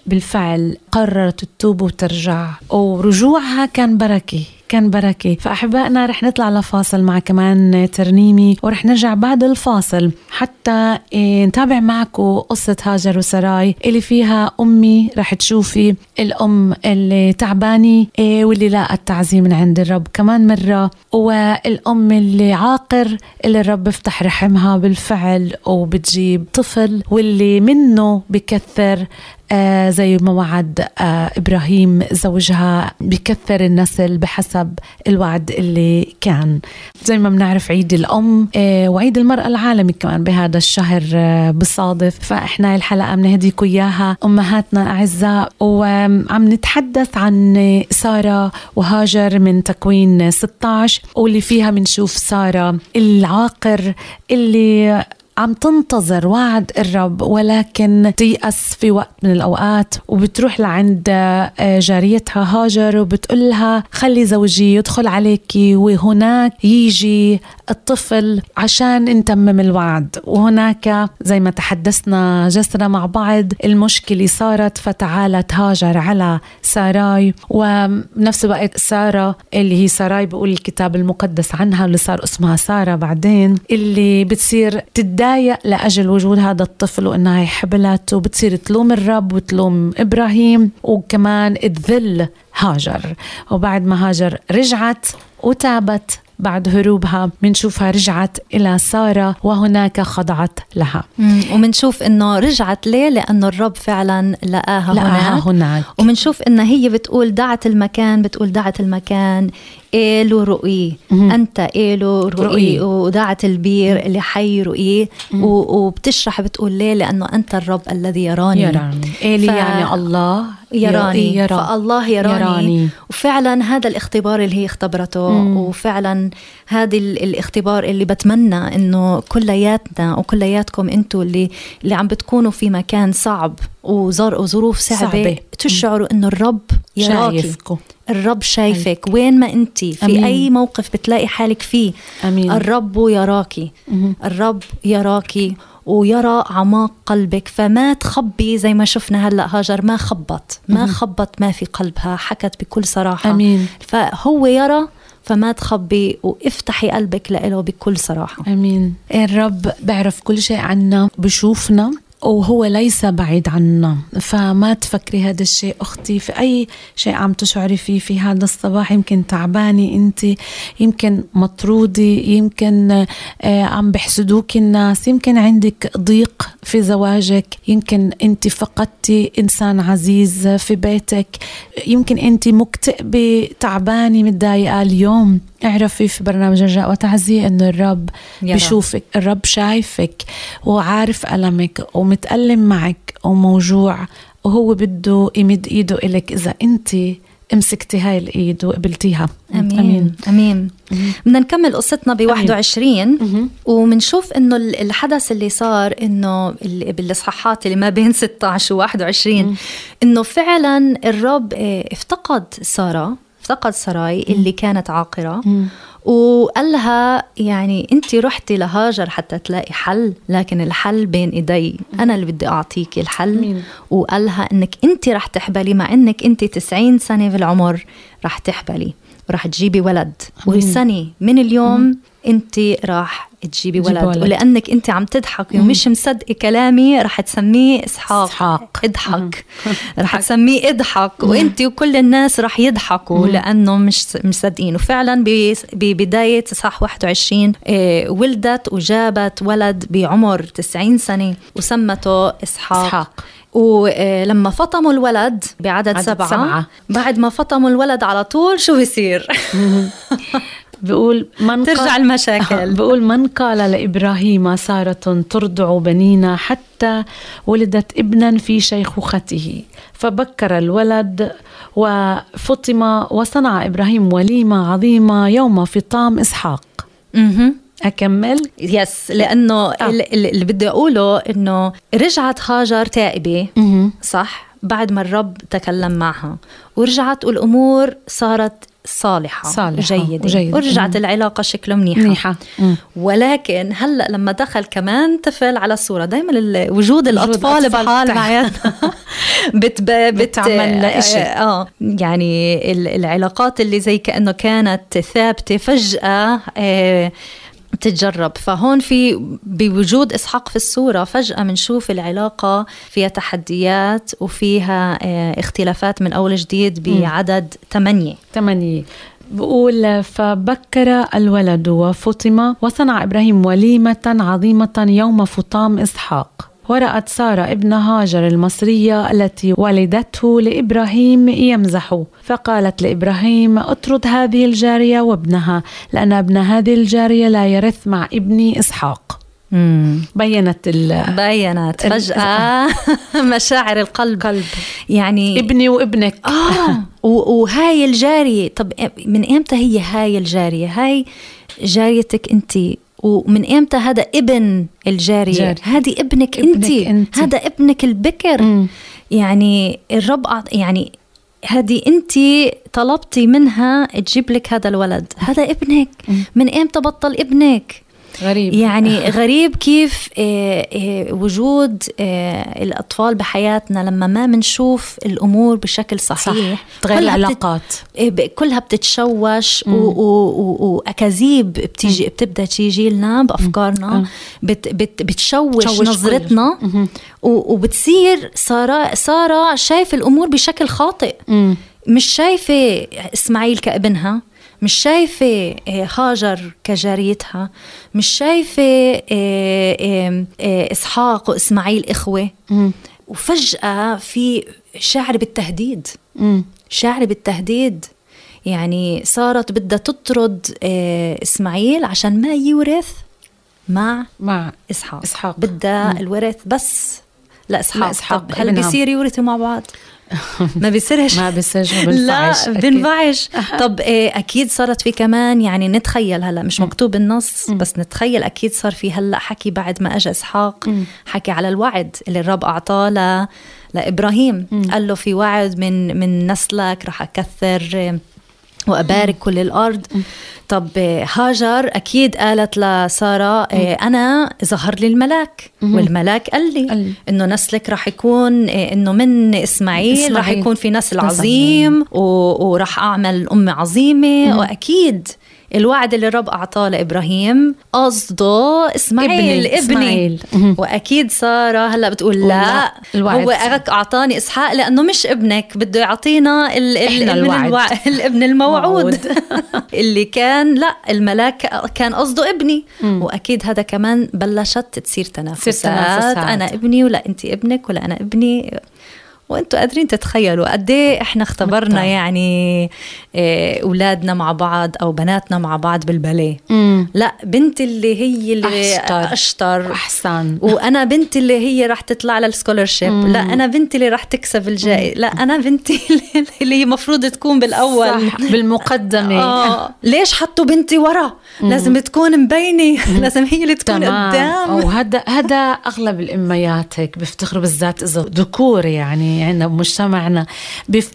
بالفعل قررت تتوب وترجع. ورجوعها كان بركة. كان بركة. فأحبائنا رح نطلع لفاصل مع كمان ترنيمي ورح نرجع بعد الفاصل. حتى إيه، نتابع معكم قصة هاجر وسراي اللي فيها أمي رح تشوفي الأم اللي تعبانة إيه، واللي لاقت تعزية من عند الرب. كمان مرة والأم اللي عاقر اللي الرب بفتح رحمها بالفعل وبتجيب طفل واللي منه بكثر زي ما وعد آه إبراهيم زوجها بكثر النسل بحسب الوعد اللي كان. زي ما بنعرف عيد الأم آه وعيد المرأة العالمي كمان بهذا الشهر آه بصادف فإحنا الحلقة بنهديكم إياها. أمهاتنا أعزاء وعم نتحدث عن سارة وهاجر من تكوين 16 واللي فيها بنشوف سارة العاقر اللي عم تنتظر وعد الرب ولكن تيأس في وقت من الأوقات وبتروح لعند آه، جاريتها هاجر وبتقول لها خلي زوجي يدخل عليك وهناك يجي الطفل عشان نتمم الوعد. وهناك زي ما تحدثنا جسنا مع بعض المشكلة صارت فتعالت هاجر على ساراي. وبنفس الوقت سارة اللي هي ساراي بيقول الكتاب المقدس عنها اللي صار اسمها سارة بعدين اللي بتصير تتضايق لأجل وجود هذا الطفل وإنها حبلت وبتصير تلوم الرب وتلوم إبراهيم وكمان تذل هاجر. وبعد ما هاجر رجعت وتابت. بعد هروبها منشوفها رجعت إلى سارة وهناك خضعت لها. ومنشوف إنه رجعت ليه؟ لأنه الرب فعلا لقاها, لقاها هناك, هناك. ومنشوف إنها هي بتقول دعت المكان بتقول دعت المكان. إيلو رؤي. أنت إيلو رؤي. ودعت البير اللي حي رؤي. وبتشرح بتقول ليه؟ لأنه أنت الرب الذي يراني. يراني. إيلي ف... يعني الله. يراني يرى. فالله يراني, يراني وفعلا هذا الاختبار اللي هي اختبرته مم. وفعلا هذا الاختبار اللي بتمنى إنه كلياتنا وكلياتكم أنتم اللي اللي عم بتكونوا في مكان صعب وظروف صعبة, صعبة. تشعروا إنه الرب يراكي الرب شايفك أمين. وين ما انت في أمين. أي موقف بتلاقي حالك فيه أمين. الرب يراكي الرب يراكي ويرى اعماق قلبك. فما تخبي زي ما شفنا هلأ هاجر. ما خبط. ما خبط ما في قلبها. حكت بكل صراحة. أمين. فهو يرى فما تخبي وافتحي قلبك له بكل صراحة. أمين. الرب بيعرف كل شيء عنا بشوفنا. وهو ليس بعيد عنا. فما تفكري هذا الشيء أختي؟ في أي شيء عم تشعري فيه في هذا الصباح؟ يمكن تعبانة أنت يمكن مطرودة يمكن آه، عم بحسدوك الناس يمكن عندك ضيق في زواجك يمكن أنت فقدتي إنسان عزيز في بيتك يمكن أنت مكتئبة تعبانة متضايقة اليوم. اعرفي في برنامج رجاء وتعزية إنه الرب يرى. بشوفك الرب شايفك وعارف ألمك. ومتألم معك وموجوع وهو بده يمد إيده إلك إذا أنت امسكتي هاي الإيد وقبلتيها. آمين أمين, أمين. بدنا نكمل قصتنا ب 21 وبنشوف إنه الحدث اللي صار إنه بالإصحاحات اللي ما بين 16 و 21 إنه فعلا الرب آه، افتقد سارة افتقد سراي اللي كانت عاقرة. وقال لها يعني انت رحتي لهاجر حتى تلاقي حل لكن الحل بين إيدي. أنا اللي بدي اعطيك الحل. وقال لها إنك انت رح تحبلي مع إنك انت 90 سنة في العمر رح تحبلي. ورح تجيبي ولد. والسنة من اليوم انت راح تجيبي ولد. ولد. ولأنك انت عم تضحكي ومش مصدقة كلامي رح تسميه إسحاق. إسحاق. اضحك. رح تسميه اضحك. وانت وكل الناس رح يضحكوا لأنه مش مصدقين. وفعلا ببدايه اصحاح 21 آه، ولدت وجابت ولد بعمر 90 سنة وسمته إسحاق, إسحاق. ولما فطموا الولد بعدد سبعة, سبعة. بعد ما فطموا الولد على طول شو بيصير؟ بقول من ترجع المشاكل. بقول من قال لإبراهيم سارة ترضع بنينا حتى ولدت ابنا في شيخوخته. فبكر الولد وفطم وصنع إبراهيم وليمة عظيمة يوم فطام إسحاق. أكمل؟ يس لأنه آه. اللي بدي أقوله إنه رجعت هاجر تائبة صح؟ بعد ما الرب تكلم معها. ورجعت والأمور صارت صالحة, صالحة جيدة. وجيدة. ورجعت مم. العلاقة شكله منيحة, منيحة. ولكن هلأ لما دخل كمان طفل على الصورة دائما وجود الأطفال بحال حياتنا بت بتعمل إشي. آه يعني العلاقات اللي زي كأنه كانت ثابتة فجأة آه تتجرب. فهون في بوجود إسحاق في الصورة فجأة بنشوف العلاقة فيها تحديات وفيها آه، اختلافات من أول جديد بعدد ثمانية. ثمانية. بقول فبكر الولد وفطم وصنع إبراهيم وليمة عظيمة يوم فطام إسحاق. ورأت سارة ابن هاجر المصرية التي ولدته لإبراهيم يمزح. فقالت لإبراهيم اطرد هذه الجارية وابنها لأن ابن هذه الجارية لا يرث مع ابني إسحاق. مم. بينت ال بينت فجأة مشاعر القلب. قلب. يعني ابني وابنك. آه وهاي الجارية طب من إمتى هي هاي الجارية؟ هاي جاريتك أنت ومن إمتى هذا ابن الجارية؟ هذه ابنك, ابنك انت هذا ابنك البكر. م. يعني الرب يعني هذه انت طلبتي منها تجيب لك هذا الولد. هذا ابنك. م. من إمتى بطل ابنك؟ غريب. يعني غريب كيف آه، آه، وجود آه، الأطفال بحياتنا لما ما بنشوف الأمور بشكل صحيح صح. تغير العلاقات. بت... كلها بتتشوش وأكاذيب بتيجي بتبدأ تيجي لنا بأفكارنا. بت... بت... بتشوش نظرتنا وبتصير ساره سارة شايف الأمور بشكل خاطئ. مش شايفة إسماعيل كابنها. مش شايفة آه، هاجر كجاريتها مش شايفة آه، آه، إسحاق وإسماعيل إخوة. وفجأة في شعر بالتهديد. شعر بالتهديد. يعني صارت بدها تطرد إسماعيل عشان ما يورث مع مع إسحاق. إسحاق. بدها الورث بس لإسحاق, لإسحاق هل بيصير يورثوا مع بعض؟ ما بيصيرش. ما بيصيرش لا بنفعش. طب إيه أكيد صارت في كمان يعني نتخيل هلا مش مكتوب بالنص بس نتخيل أكيد صار في هلا حكي بعد ما اجى إسحاق حكي على الوعد اللي الرب أعطاه ل... لإبراهيم. قال له في وعد من من نسلك رح أكثر وأبارك كل الأرض. طب هاجر أكيد قالت لسارة إيه، أنا ظهر لي الملاك. والملاك قال لي إنه نسلك رح يكون إيه، إنه من إسماعيل, إسماعيل. رح يكون في نسل عظيم ورح أعمل أم عظيمة. وأكيد الوعد اللي الرب أعطاه لإبراهيم قصده إسماعيل ابني, إسماعيل. وأكيد سارة هلأ بتقول لا. الوعد. هو أعطاني إسحاق لأنه مش ابنك بده يعطينا ال ال الوعد. الوع... الابن الموعود. اللي كان لا الملاك كان قصده ابني. مم. وأكيد هذا كمان بلشت تصير تنافسات. أنا ابني ولا أنت ابنك ولا أنا ابني. وأنتم قادرين تتخيلوا قد إيه إحنا اختبرنا مكتب. يعني إيه أولادنا مع بعض أو بناتنا مع بعض بالباليه. لا بنتي اللي هي اللي أشطر, أشطر. أحسن. وأنا بنتي اللي هي رح تطلع للسكولرشيب لا أنا بنتي اللي رح تكسب الجائزة. لا أنا بنتي اللي هي المفروض تكون بالأول. صح. بالمقدمة. آه. ليش حطوا بنتي ورا؟ لازم تكون مبينة. لازم هي اللي تكون تمام. قدام. وهذا هذا أغلب الاميات هيك بيفتخروا بالذات إذا ذكور يعني. عندنا بمجتمعنا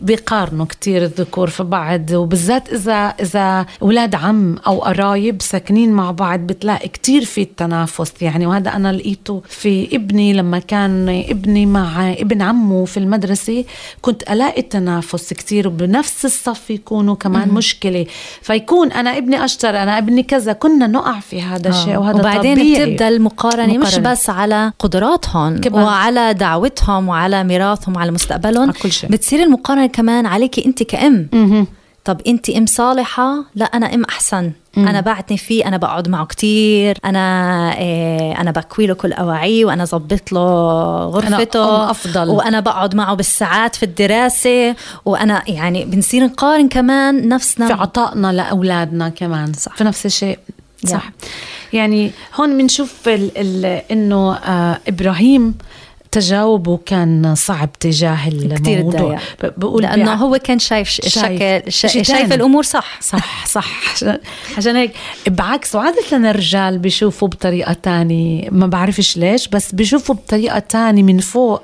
بيقارنوا كتير الذكور في بعض وبالذات إذا إذا أولاد عم أو قرايب ساكنين مع بعض بتلاقي كتير في التنافس يعني وهذا أنا لقيته في ابني لما كان ابني مع ابن عمه في المدرسة كنت ألاقي التنافس كتير وبنفس الصف يكونوا كمان م- مشكلة فيكون أنا ابني أشطر أنا ابني كذا كنا نقع في هذا الشيء آه. وهذا وبعدين طبيعي. بتبدأ المقارنة, مقارنة مش بس على قدراتهم كمان. وعلى دعوتهم وعلى ميراثهم وعلى مستقبلهم. كل شيء. بتصير المقارنة كمان عليكي انت كأم. م-م. طب انت أم صالحة؟ لا أنا أم أحسن. مم. أنا بعتني فيه أنا بقعد معه كتير أنا إيه أنا بكوي له كل أواعيه وأنا ظبط له غرفته أنا أفضل. وأنا بقعد معه بالساعات في الدراسة وأنا يعني بنصير نقارن كمان نفسنا. في عطائنا لأولادنا كمان. صح. في نفس الشيء. صح. يعني هون بنشوف إنه آه إبراهيم تجاوبه كان صعب تجاه الموضوع. بقول لأنه هو كان شايف شايف. شكل شايف. الأمور صح. صح صح. عشان- هيك بعكس وعادة الرجال بيشوفوا بطريقة تانية ما بعرفش ليش بس بيشوفوا بطريقة تانية من فوق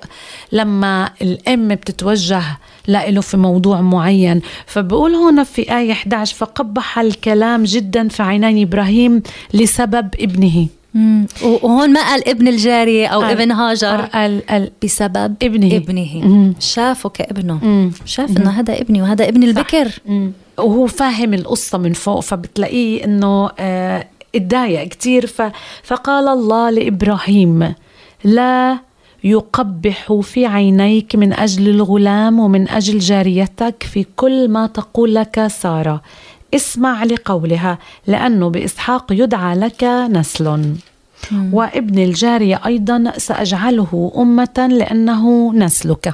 لما الأم بتتوجه لإله في موضوع معين. فبقول هنا في آية 11 فقبح الكلام جدا في عيني إبراهيم لسبب ابنه. مم. وهون ما قال ابن الجارية أو قال- ابن هاجر قال قال بسبب ابنه. ابنه مم. شافه كابنه مم. شاف إنه هذا ابني وهذا ابن البكر. وهو فاهم القصة من فوق فبتلاقيه إنه آه، اتضايق كتير ف... فقال الله لإبراهيم لا يقبح في عينيك من أجل الغلام ومن أجل جاريتك في كل ما تقول لك سارة اسمع لقولها لأنه بإسحاق يدعى لك نسل وابن الجارية أيضا سأجعله أمة لأنه نسلك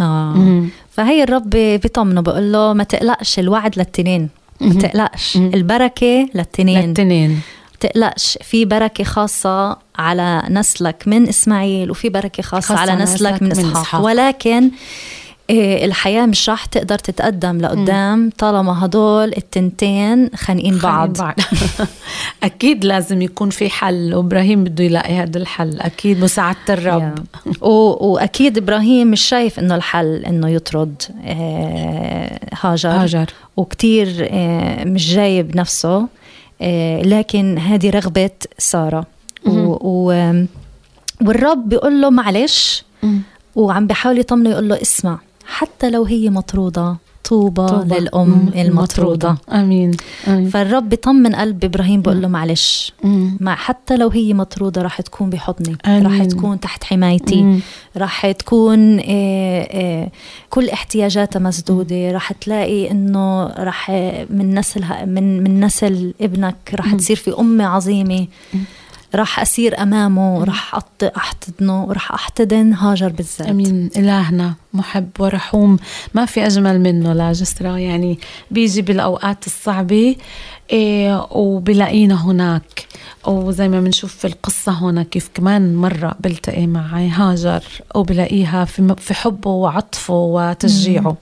آه مم. فهي الرب بيطمنه بقول له ما تقلقش الوعد للتنين ما. تقلقش مم. البركة للتنين للتنين تقلقش في بركة خاصة على نسلك من إسماعيل وفي بركة خاصة, خاصة على نسلك نسلك من إسحاق. ولكن الحياة مش راح تقدر تتقدم لقدام طالما هدول التنتين خانقين بعض. بعض. أكيد لازم يكون في حل وإبراهيم بده يلاقي هذا الحل. أكيد مساعدة الرب. و... وأكيد إبراهيم مش شايف إنه الحل إنه يطرد آه، هاجر, هاجر. وكتير آه، مش جايب نفسه لكن هذه رغبة سارة. و... و... والرب بيقول له معلش وعم بحاول يطمنه يقول له اسمع. حتى لو هي مطرودة طوبى. للأم مم. المطرودة آمين, آمين. فالرب بيطمن قلب إبراهيم بيقول له معلش مم. مع حتى لو هي مطرودة راح تكون بحضني. راح تكون تحت حمايتي مم. راح تكون آه، آه، كل احتياجاتها مسدودة راح تلاقي إنه راح من نسلها من من نسل ابنك راح تصير في أمة عظيمة راح أسير أمامه راح أحتضنه وراح أحتضن هاجر بالذات آمين. إلهنا محب ورحوم. ما في أجمل منه لا جسرة. يعني بيجي بالأوقات الصعبة إيه وبلاقينا هناك. وزي ما بنشوف في القصة هنا كيف كمان مرة بلتقي مع هاجر وبلاقيها في في حبه وعطفه وتشجيعه.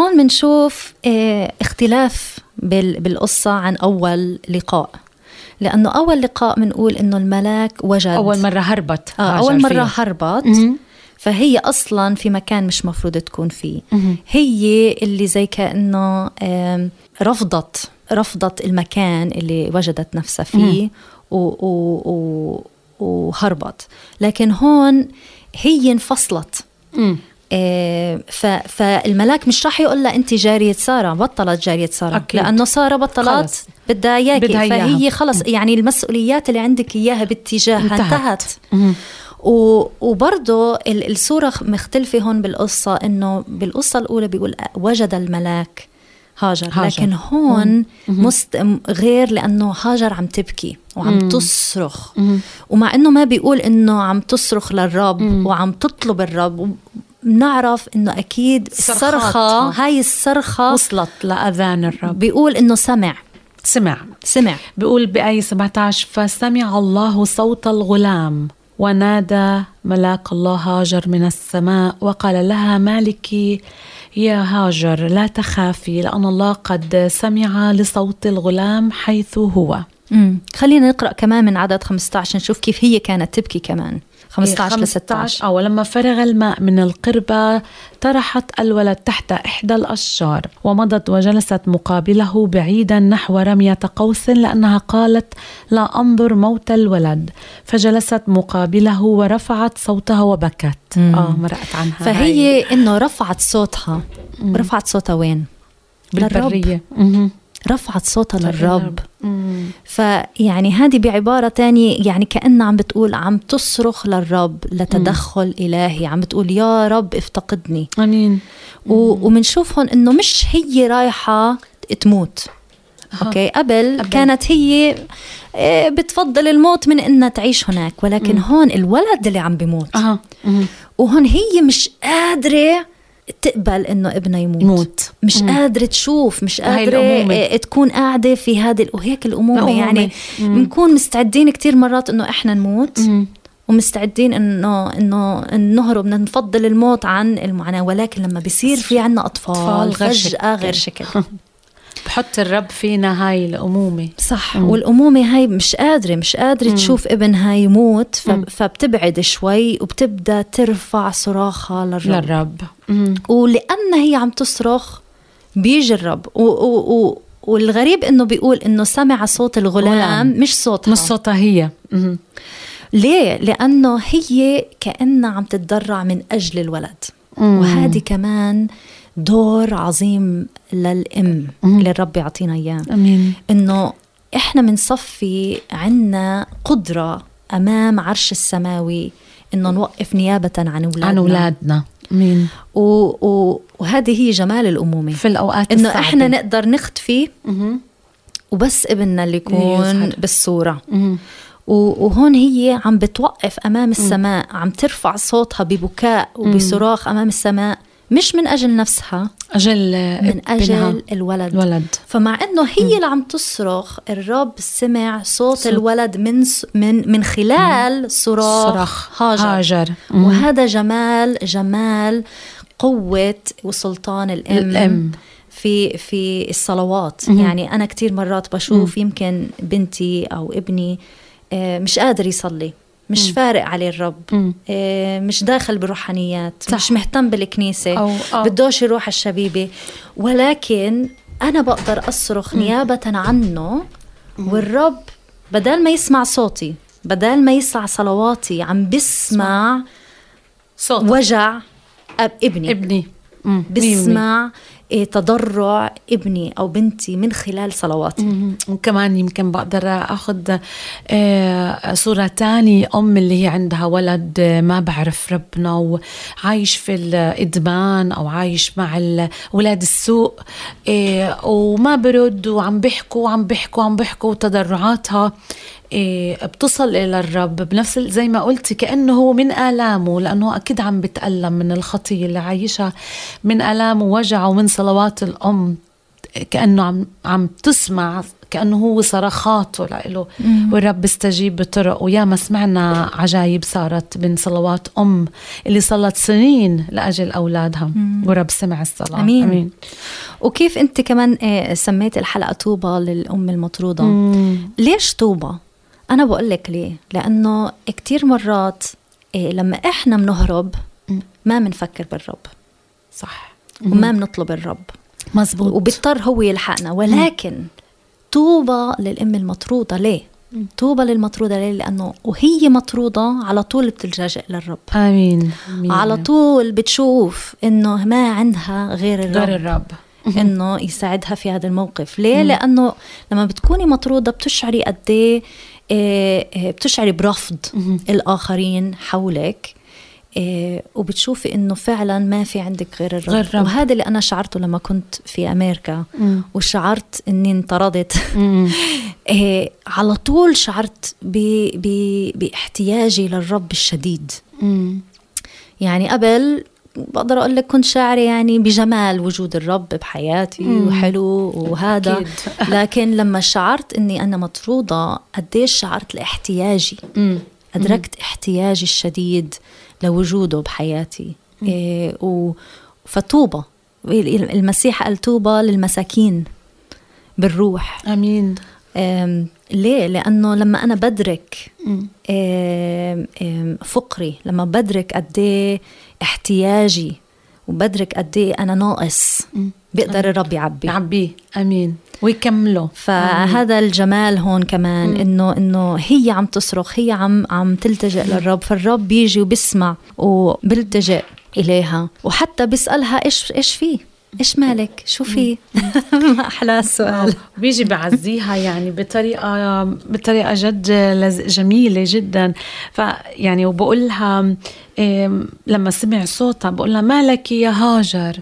هون بنشوف آه، اختلاف بال- بالقصة عن أول لقاء. لأنه أول لقاء بنقول إنه الملاك وجد أول مرة هربت آه هاجر أول مرة فيها. هربت مهم. فهي أصلا في مكان مش مفروض تكون فيه مهم. هي اللي زي كأنه آم، رفضت رفضت المكان اللي وجدت نفسها فيه و و و وهربت لكن هون هي انفصلت مم. آه، ف- فالملاك مش راح يقول لها أنت جارية سارة بطلت جارية سارة أكيد. لأنه سارة بطلت خلص. بدها إياكي. بدها إياها. فهي خلص يعني المسؤوليات اللي عندك إياها باتجاهها انتهت. انتهت, وبرضه ال- الصورة مختلفة هون بالقصة إنه بالقصة الأولى بيقول وجد الملاك هاجر, هاجر. لكن هون مست مغير لأنه هاجر عم تبكي وعم تصرخ. مهم. ومع إنه ما بيقول إنه عم تصرخ للرب وعم تطلب الرب. بنعرف إنه أكيد الصرخة صرخاتها. هاي الصرخة وصلت لأذان الرب. بيقول إنه سمع. سمع. سمع. بيقول بآية 17 فسمع الله صوت الغلام ونادى ملاك الله هاجر من السماء وقال لها مالك يا هاجر لا تخافي لأن الله قد سمع لصوت الغلام حيث هو. مم. خلينا نقرأ كمان من عدد 15 نشوف كيف هي كانت تبكي كمان. 15 ل 16 أو لما فرغ الماء من القربة طرحت الولد تحت إحدى الأشجار ومضت وجلست مقابله بعيدا نحو رمية قوس لأنها قالت لا أنظر موت الولد. فجلست مقابله ورفعت صوتها وبكت. مم. آه مرقت عنها. فهي إنه رفعت صوتها. رفعت صوتها وين؟ بالبرية. رفعت صوتها للرب. مم. فيعني هذه بعبارة تانية يعني كأنها عم بتقول عم تصرخ للرب لتدخل إلهي. عم بتقول يا رب افتقدني. أمين. و- ومنشوف هون إنه مش هي رايحة تموت. أوكي؟ قبل, قبل. كانت هي آه، بتفضل الموت من إنها تعيش هناك ولكن هون الولد اللي عم بيموت. مهم. وهون هي مش قادرة تقبل إنه ابنها يموت يموت. مش مم. قادرة تشوف مش قادرة الأمومة. آه، تكون قاعدة في هذه وهيك الأمومة. يعني مم. بنكون مستعدين كتير مرات إنه إحنا نموت مم. ومستعدين إنه إنه نهرب نفضل الموت عن المعاناة ولكن لما بيصير في عنا أطفال, أطفال غير فجأة غير شكل بحط الرب فينا هاي الأمومة صح مم. والأمومة هاي مش قادرة مش قادرة مم. تشوف ابنها يموت مم. فبتبعد شوي وبتبدأ ترفع صراخها للرب, للرب مم. ولأن هي عم تصرخ بيجي الرب و و و والغريب إنه بيقول إنه سمع صوت الغلام غلام. مش صوتها مش صوتها هي مم. ليه؟ لأنه هي كأنها عم تتضرع من أجل الولد مم. وهذه كمان دور عظيم للأم مم. اللي الرب يعطينا إياه آمين إنه إحنا منصفي عنا قدرة أمام عرش السماوي إنه نوقف نيابة عن أولادنا عن أولادنا آمين و... و... وهذه هي جمال الأمومة في الأوقات الصعبة. إحنا نقدر نختفي مهم. وبس ابننا اللي يكون يظهر. بالصورة مهم. و- وهون هي عم بتوقف أمام السماء عم ترفع صوتها ببكاء وبصراخ أمام السماء مش من أجل نفسها أجل من. أجل الولد الولد فمع إنه هي اللي عم تصرخ الرب سمع صوت صوت. الولد من س- من من خلال صراخ صراخ هاجر, هاجر. وهذا جمال جمال قوة وسلطان الأم, الأم. في في الصلوات مهم. يعني أنا كتير مرات بشوف يمكن بنتي أو ابني آه، مش قادر يصلي مش فارق عليه الرب. مم. آه، مش داخل بالروحانيات صح. مش مهتم بالكنيسة أو- أو. بدوش يروح الشبيبة. ولكن أنا بقدر أصرخ نيابة عنه والرب بدل ما يسمع صوتي بدل ما يسمع صلواتي عم بسمع صوت وجع أب ابني. ابني. بسمع إيه، تضرع ابني أو بنتي من خلال صلواتي. وكمان يمكن بقدر أخذ آه، صورة تاني أم اللي هي عندها ولد آه، ما بعرف ربنا وعايش في الإدمان أو عايش مع أولاد السوء آه، وما برد وعم بيحكوا وعم بيحكوا وعم بيحكوا وتضرعاتها بتصل إلى الرب بنفس زي ما قلتي كأنه هو من آلامه لأنه أكيد عم بتألم من الخطية اللي عايشها من الام ووجع ومن صلوات الأم. كأنه عم عم تسمع كأنه هو صرخاته له والرب استجيب بطرق وياما سمعنا عجايب صارت من صلوات أم اللي صلت سنين لأجل أولادها. والرب سمع الصلاة. أمين. آمين. وكيف أنت كمان آه، سميت الحلقة طوبى للأم المطرودة؟ مم. ليش طوبى؟ أنا بقول لك ليه؟ لأنه كتير مرات آه، لما إحنا بنهرب ما بنفكر بالرب. صح. وما بنطلب الرب. مزبوط وبيضطر هو يلحقنا. ولكن طوبى للأم المطرودة. ليه؟ طوبى للمطرودة ليه؟ لأنه وهي مطرودة على طول بتلجأ للرب. آمين. أمين. على طول بتشوف إنه ما عندها غير الرب. غير الرب. إنه يساعدها في هذا الموقف. ليه؟ لأنه لما بتكوني مطرودة بتشعري قد إيه بتشعري برفض الآخرين حولك آه، وبتشوفي إنه فعلا ما في عندك غير الرب, غير الرب. وهذا اللي أنا شعرته لما كنت في أمريكا مم. وشعرت إني انطردت. آه، على طول شعرت ب- ب- بإحتياجي للرب الشديد مم. يعني قبل بقدر أقول لك كنت شاعرة يعني بجمال وجود الرب بحياتي مم. وحلو وهذا. أكيد. لكن لما شعرت إني أنا مطرودة قديش شعرت لاحتياجي؟ مم. أدركت احتياجي الشديد لوجوده بحياتي. إيه و فطوبى المسيح قال طوبى للمساكين بالروح. آمين. ليه؟ لأنه لما أنا بدرك مم. فقري لما بدرك قد إيه احتياجي وبدرك قد إيه أنا ناقص بيقدر الرب يعبي. يعبيه آمين. ويكمله. فهذا الجمال هون كمان انه إنه هي عم تصرخ هي عم عم تلتجئ للرب. فالرب بيجي وبسمع وبيلتجئ إليها وحتى بيسألها إيش إيش في إيش مالك؟ شو في؟ ما أحلى السؤال بيجي بعزيها يعني بطريقة بطريقة جد جميلة جدا. فيعني وبقول لها لما سمع صوتها بقول لها مالك يا هاجر؟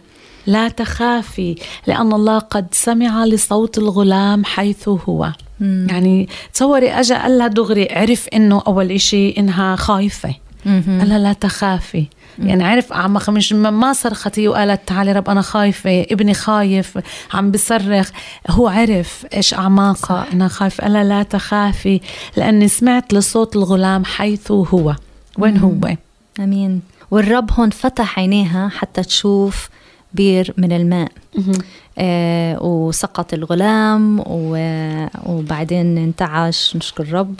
لا تخافي لأن الله قد سمع لصوت الغلام حيث هو. يعني تصوري أجا قال لها دغري عرف إنه أول إشي إنها خايفة. قال لها لا تخافي. يعني عرف عم مش ما صرخت هي وقالت تعالي رب أنا خايفة ابني خايف عم بصرخ. هو عرف إيش اعماقها انها خايفة قال لا تخافي لأني سمعت لصوت الغلام حيث هو. وين هو؟ آمين. والرب هون فتح عينيها حتى تشوف بير من الماء. آه وسقط الغلام و- وبعدين انتعش نشكر الرب.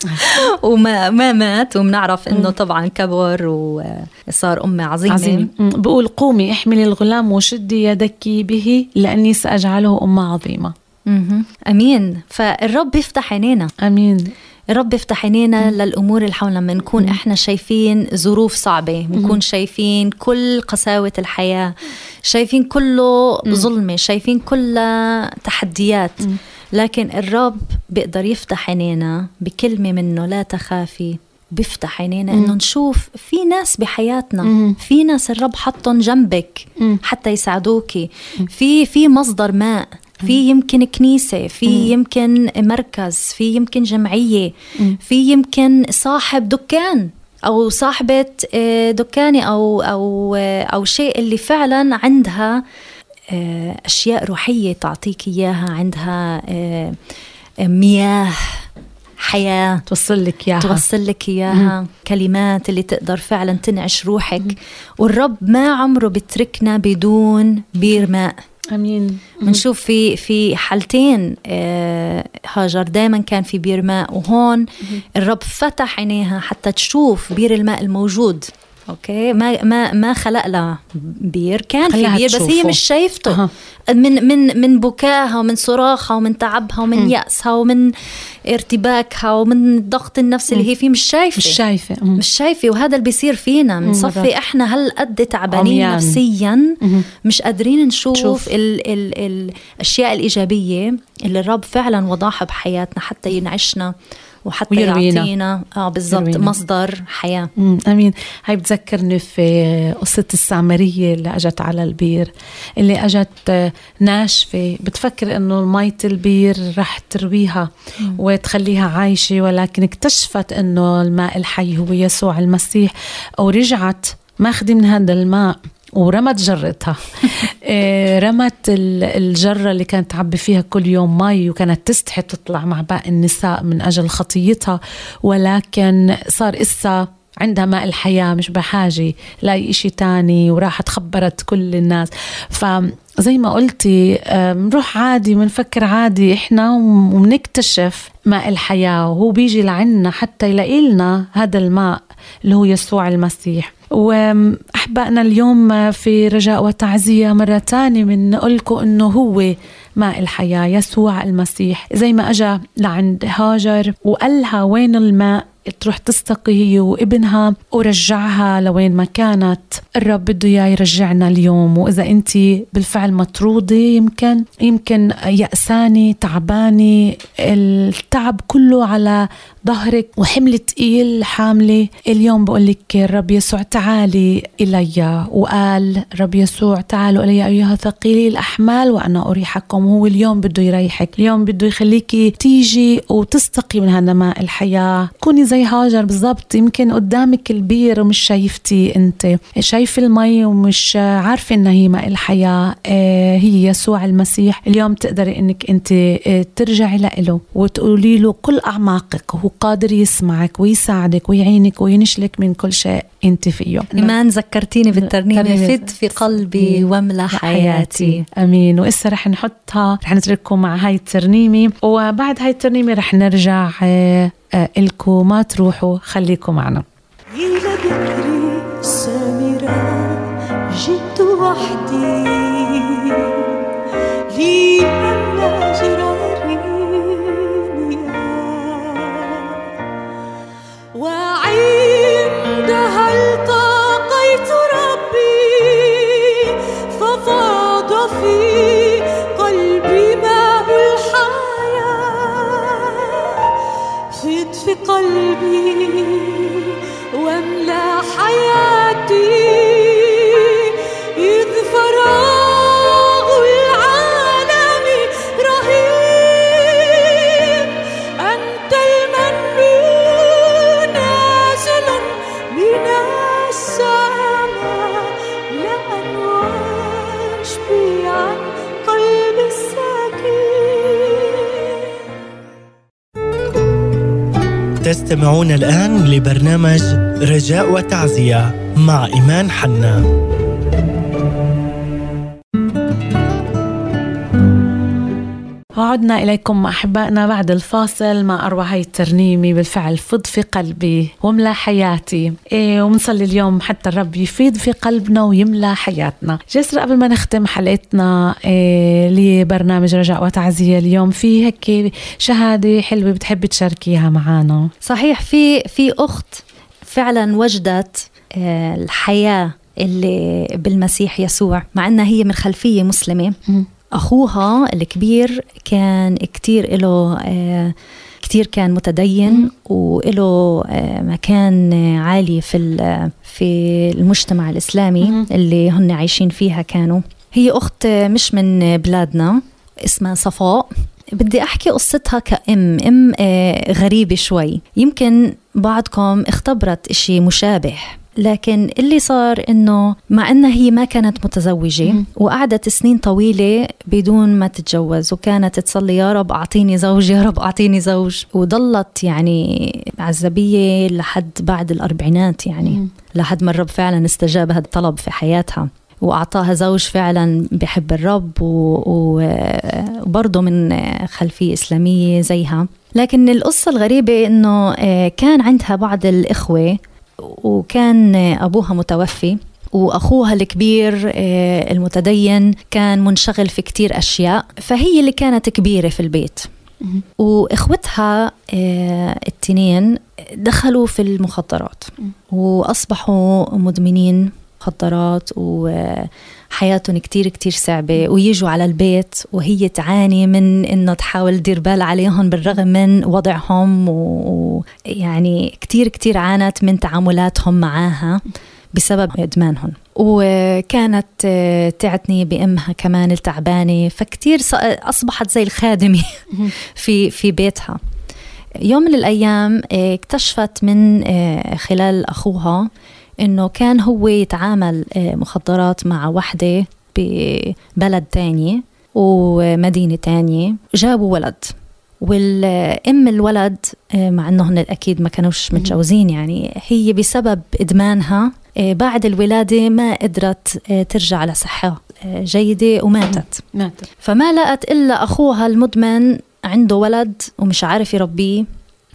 وما ما مات وبنعرف إنه طبعا كبر وصار أمة عظيمة. عظيم. بقول قومي احملي الغلام وشدي يدك به لأني سأجعله أمة عظيمة. أمين. فالرب يفتح عينينا. آمين. الرب يفتح عينينا للأمور اللي حولنا. لما نكون إحنا شايفين ظروف صعبة بنكون شايفين كل قساوة الحياة شايفين كله ظلمة شايفين كلها تحديات. لكن الرب بيقدر يفتح عينينا بكلمة منه لا تخافي. بيفتح عينينا إنه نشوف في ناس بحياتنا في ناس الرب حطهم جنبك حتى يساعدوكي. في في مصدر ماء. في يمكن كنيسة في يمكن مركز في يمكن جمعية في يمكن صاحب دكان أو صاحبة آه، دكانة أو أو آه، أو شيء اللي فعلا عندها آه، أشياء روحية تعطيك إياها عندها مياه حياة توصل لك إياها. توصل لك إياها كلمات اللي تقدر فعلا تنعش روحك. والرب ما عمره بتركنا بدون بير ماء. امين بنشوف في في حالتين آه، هاجر دائما كان في بير ماء وهون. الرب فتح عينيها حتى تشوف بير الماء الموجود. Okay. ما ما ما خلق لها بير. كان في بير بس هي. مش شايفته. أها. من من من بكاها ومن صراخها ومن تعبها ومن يأسها ومن ارتباكها ومن الضغط النفسي اللي هي فيه. مش شايفة. مش شايفة. مش شايفة. وهذا اللي بيصير فينا. بنصفي إحنا هالقد تعبانين عميان. نفسيا؟ مش قادرين نشوف شوف. ال ال الأشياء الإيجابية اللي الرب فعلا وضعها بحياتنا حتى ينعشنا وحتى ويروينا. يعطينا. آه بالضبط. مصدر حياة. آمين. هاي بتذكرني في قصة السامرية اللي أجت على البير اللي أجت آه، ناشفة. بتفكر إنه مية البير رح ترويها وتخليها عايشة ولكن اكتشفت إنه الماء الحي هو يسوع المسيح ورجعت ماخذة من هذا الماء. ورمت جرتها. إيه، رمت ال- الجرة اللي كانت تعبي فيها كل يوم مي وكانت تستحي تطلع مع باقي النساء من أجل خطيتها. ولكن صار إسا عندها ماء الحياة مش بحاجة لأي إشي تاني وراحت خبرت كل الناس. فزي ما قلتي آه، بنروح عادي بنفكر عادي. إحنا وبنكتشف ماء الحياة وهو بيجي لعنا حتى يلاقي لنا هذا الماء اللي هو يسوع المسيح. وأحبائنا اليوم في رجاء وتعزية مرة تانية بنقول لكم إنه هو ماء الحياة يسوع المسيح. زي ما أجا لعند هاجر وقالها وين الماء؟ تروح تستقي هي وابنها ورجعها لوين ما كانت. الرب بده إياه يرجعنا اليوم. وإذا أنت بالفعل مطرودة يمكن يمكن يأسانة تعبانة التعب كله على ظهرك وحمل تقيل حاملة. اليوم بقول لك الرب يسوع تعالي إلي. وقال رب يسوع تعالوا إلي أيها ثقيلي الأحمال وأنا أريحكم. هو اليوم بده يريحك. اليوم بده يخليكي تيجي وتستقي من هذا ماء الحياة. كوني زي هاجر بالضبط. يمكن قدامك البير ومش شايفتي أنت. شايفة المي ومش عارفة إنها هي ماء الحياة. آه، هي يسوع المسيح. اليوم تقدري إنك أنت آه، ترجعي له وتقولي له كل أعماقك. وهو قادر يسمعك ويساعدك ويعينك وينشلك من كل شيء أنت فيه. إيمان ذكرتيني بالترنيمة. فت في قلبي واملأ حياتي. أمين. وإسا رح نحطها رح نترككم مع هاي الترنيمة. وبعد هاي الترنيمة رح نرجع آه، آه، إلكم. ما تروحوا خليكم معنا. إلى بكري سامرة جئت وحدي. لي قلبي واملأ حياتي تستمعون الآن لبرنامج رجاء وتعزية مع إيمان حنا. وعدنا إليكم أحبائنا بعد الفاصل مع أروع هاي الترنيمة بالفعل فض في قلبي واملى حياتي. إيه ومنصلي اليوم حتى الرب يفيض في قلبنا ويملى حياتنا. جسر قبل ما نختم حلقتنا إيه لبرنامج رجاء وتعزية اليوم في هيك شهادة حلوة بتحبي تشاركيها معنا صحيح في في أخت فعلا وجدت آه، الحياة اللي بالمسيح يسوع مع إنها هي من خلفية مسلمة. أخوها الكبير كان كتير له آه، كتير كان متدين وله آه، مكان عالي في ال- في المجتمع الإسلامي مم. اللي هن عايشين فيها كانوا. هي أخت مش من بلادنا اسمها صفاء. بدي أحكي قصتها كأم أم آه، غريبة شوي. يمكن بعضكم اختبرت إشي مشابه. لكن اللي صار إنه مع إنها هي ما كانت متزوجة مم. وقعدت سنين طويلة بدون ما تتجوز وكانت تصلي يا رب أعطيني زوج يا رب أعطيني زوج وضلت يعني عزبية لحد بعد الأربعينات يعني مم. لحد ما الرب فعلا استجاب هذا الطلب في حياتها وأعطاها زوج فعلا بحب الرب وبرضه من خلفية إسلامية زيها لكن القصة الغريبة إنه آه، كان عندها بعض الإخوة وكان أبوها متوفي وأخوها الكبير آه، المتدين كان منشغل في كتير أشياء فهي اللي كانت كبيرة في البيت. وإخوتها آه، التنين دخلوا في المخدرات وأصبحوا مدمنين. مخدرات وحياتهم كتير كتير صعبة ويجوا على البيت وهي تعاني من انه تحاول تدير بال عليهم بالرغم من وضعهم ويعني كتير كتير عانت من تعاملاتهم معاها بسبب إدمانهم. وكانت آه، تعتني بأمها كمان التعبانة فكتير أصبحت زي الخادمة في في بيتها. يوم من الأيام آه، اكتشفت من آه، خلال أخوها إنه كان هو يتعامل آه، مخدرات مع وحدة ببلد تاني ومدينة تانية. جابوا ولد. والأم الولد آه، مع إنه هن أكيد ما كانوش متجوزين يعني هي بسبب إدمانها آه، بعد الولادة ما قدرت ترجع على صحه آه، جيدة وماتت. ماتت. فما لقت إلا أخوها المدمن عنده ولد ومش عارف يربيه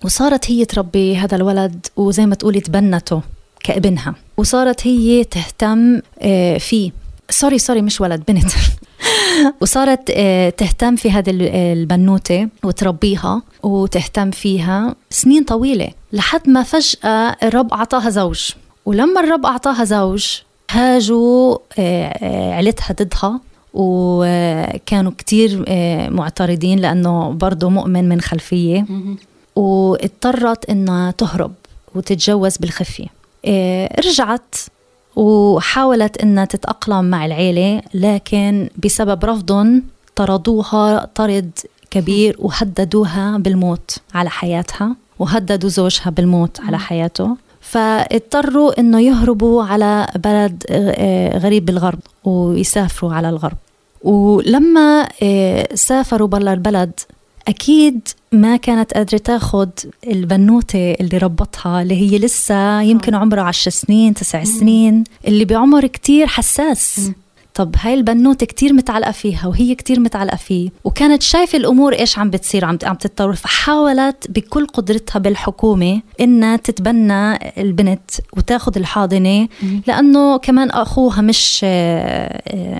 وصارت هي تربي هذا الولد وزي ما تقولي تبنته. كابنها وصارت هي تهتم آه، فيه sorry sorry مش ولد بنت. وصارت آه، تهتم في هذه ال- البنوتة وتربيها وتهتم فيها سنين طويلة لحد ما فجأة الرب أعطاها زوج. ولما الرب أعطاها زوج هاجوا آه، آه، عيلتها ضدها وكانوا كتير آه، معترضين لأنه برضه مؤمن من خلفية. واضطرت إنها تهرب وتتجوز بالخفية. إيه، رجعت وحاولت إنها تتأقلم مع العيلة لكن بسبب رفضهم طردوها طرد كبير وهددوها بالموت على حياتها وهددوا زوجها بالموت على حياته. فاضطروا إنه يهربوا على بلد آه، غريب بالغرب ويسافروا على الغرب. ولما آه، سافروا برا البلد أكيد ما كانت قادرة تاخد البنوتة اللي ربطها اللي هي لسه يمكن عمرها عشر سنين تسع سنين اللي بعمر كتير حساس. طب هاي البنوتة كتير متعلقة فيها وهي كتير متعلقة فيه وكانت شايفة الأمور إيش عم بتصير عم عم تتطور فحاولت بكل قدرتها بالحكومة إنها تتبنى البنت وتاخد الحاضنة لأنه كمان أخوها مش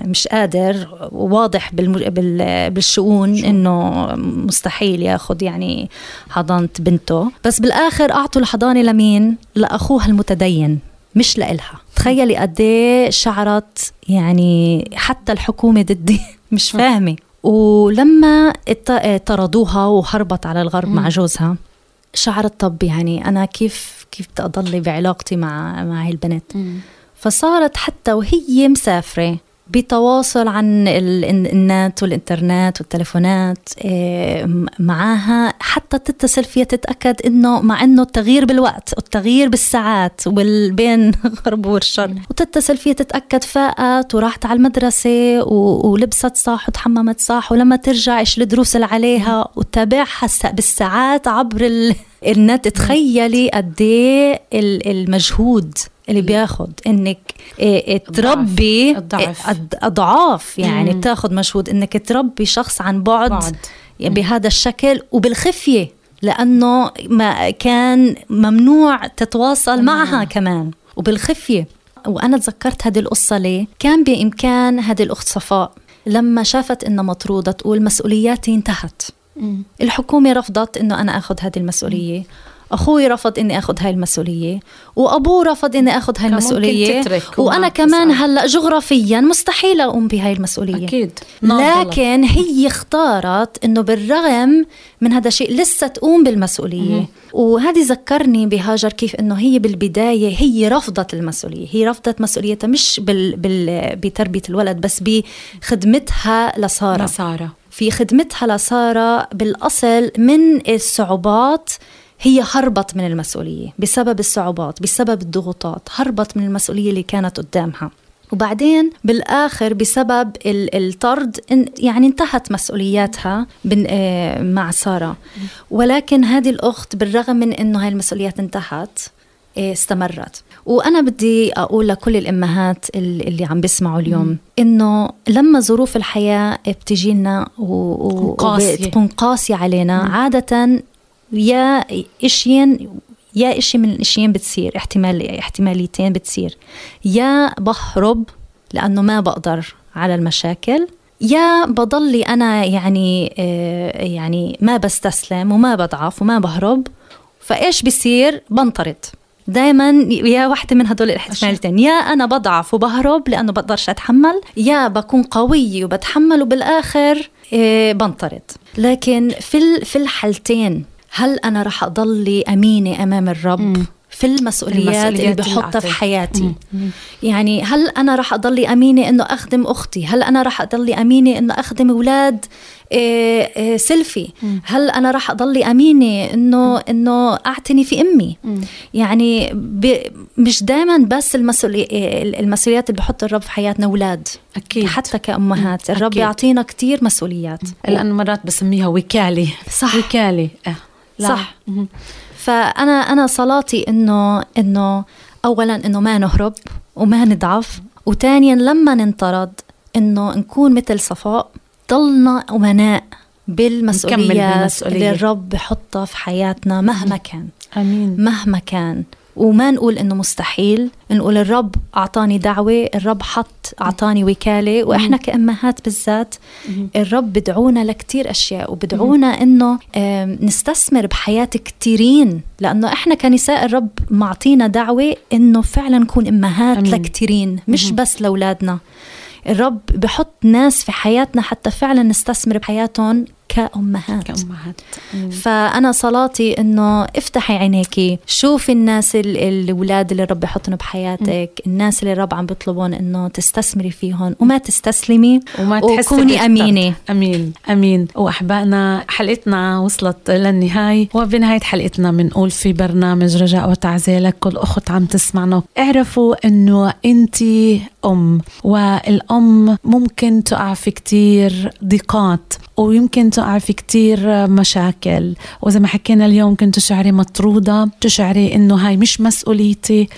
مش قادر واضح بالشؤون إنه مستحيل ياخد يعني حضانة بنته. بس بالآخر أعطوا الحضانة لمين؟ لأخوها المتدين. مش لإلها. تخيلي قد إيه شعرت يعني حتى الحكومة ضدي. مش فاهمة. ولما طردوها وهربت على الغرب مع جوزها شعرت طب يعني أنا كيف كيف بدي أضل بعلاقتي مع مع هاي البنت فصارت حتى وهي مسافرة. بتواصل عن ال- الن- النت والإنترنت والتلفونات م- معاها حتى تتصل فيها تتأكد إنه مع إنه التغيير بالوقت والتغيير بالساعات والبين غرب والشرق وتتصل فيها تتأكد فاقت وراحت على المدرسة ولبست صح وتحممت صح ولما ترجع إيش الدروس اللي عليها وتتابعها الس- بالساعات عبر ال- النت. تخيلي قد ال- المجهود. اللي بياخد إنك إيه، تربي الضعف. اضعاف يعني مم. تاخد مجهود إنك تربي شخص عن بعد, بعد. بهذا الشكل وبالخفية لأنه ما كان ممنوع تتواصل معها كمان وبالخفية. وأنا تذكرت هذه القصة ليه؟ كان بإمكان هذه الاخت صفاء لما شافت إنها مطرودة تقول مسؤولياتي انتهت. الحكومة رفضت إنه أنا أخذ هذه المسؤولية. أخوي رفض إني أخذ هاي المسؤولية وأبوه رفض إني أخذ هاي وأنا وما كمان تسأل. هلأ جغرافيا مستحيل أقوم بهاي المسؤولية. أكيد. لكن هي اختارت إنه بالرغم من هذا الشيء لسه تقوم بالمسؤولية. وهذه ذكرني بهاجر كيف إنه هي بالبداية هي رفضت المسؤولية. هي رفضت مسؤوليتها مش بال بال بتربية الولد بس بخدمتها لسارة. مسارة في خدمتها لسارة بالأصل من الصعوبات هي هربت من المسؤولية بسبب الصعوبات بسبب الضغوطات هربت من المسؤولية اللي كانت قدامها. وبعدين بالآخر بسبب ال- الطرد يعني انتهت مسؤولياتها آه، مع سارة. ولكن هذه الأخت بالرغم من أنه هاي المسؤوليات انتهت آه، استمرت. وأنا بدي أقول لكل الأمهات ال- اللي عم بيسمعوا اليوم إنه لما ظروف الحياة بتجي لنا. وبتكون قاسية علينا عادة يا إشيين يا إشي من الإشيين بتصير احتمال احتماليتين بتصير. يا بهرب لأنه ما بقدر على المشاكل. يا بضلي أنا يعني آه، يعني ما بستسلم وما بضعف وما بهرب. فإيش بصير؟ بنطرد. دائما يا واحدة من هدول الاحتمالتين يا أنا بضعف وبهرب لأنه بقدرش أتحمل. يا بكون قوية وبتحمل وبالآخر إيه بنطرد. لكن في في الحالتين هل أنا رح أضلي أمينة أمام الرب مم. في المسؤوليات, اللي المسؤوليات اللي بحطها في. حياتي؟ يعني هل أنا رح أضلي أمينة إنه أخدم أختي؟ هل أنا رح أضلي أمينة إنه أخدم أولاد؟ إيه إيه سيلفي. هل أنا رح أضلي أمينة إنه إنه أعتني في أمي؟ يعني ب مش دائما بس المسؤولي المسؤوليات اللي بحط الرب في حياتنا أولاد. أكيد. حتى كأمهات. الرب أكيد. يعطينا كتير مسؤوليات. لأن مرات بسميها وكالة. صح. وكالة. آه. لا. صح. فأنا أنا صلاتي إنه إنه اولا إنه ما نهرب وما نضعف وثانيا لما ننطرد إنه نكون مثل صفاء ضلنا أمناء بالمسؤوليات. اللي الرب بحطها في حياتنا مهما كان أمين مهما كان وما نقول إنه مستحيل. نقول الرب أعطاني دعوة الرب حط أعطاني وكالة وإحنا كأمهات بالذات الرب بدعونا لكتير أشياء وبدعونا إنه نستثمر بحياة كتيرين. لأنه إحنا كنساء الرب معطينا دعوة إنه فعلا نكون أمهات أمين. لكتيرين مش بس لأولادنا. الرب بحط ناس في حياتنا حتى فعلا نستثمر بحياتهم كأمهات. كأمهات. أمين. فأنا صلاتي إنه افتحي عينيكي شوفي الناس ال- الأولاد اللي الرب يحطهم بحياتك الناس اللي الرب عم بيطلبون إنه تستثمري فيهم وما تستسلمي وما تحسي وكوني. أمينة. أمين. أمين. وأحبائنا حلقتنا وصلت للنهاية. وبنهاية حلقتنا بنقول في برنامج رجاء وتعزيه لكل أخت عم تسمعنا. اعرفوا إنه انت أم والأم ممكن تقع في كتير ضيقات ويمكن تقع في كتير مشاكل. وزي ما حكينا اليوم كنت تشعري مطرودة تشعري إنه هاي مش مسؤوليتي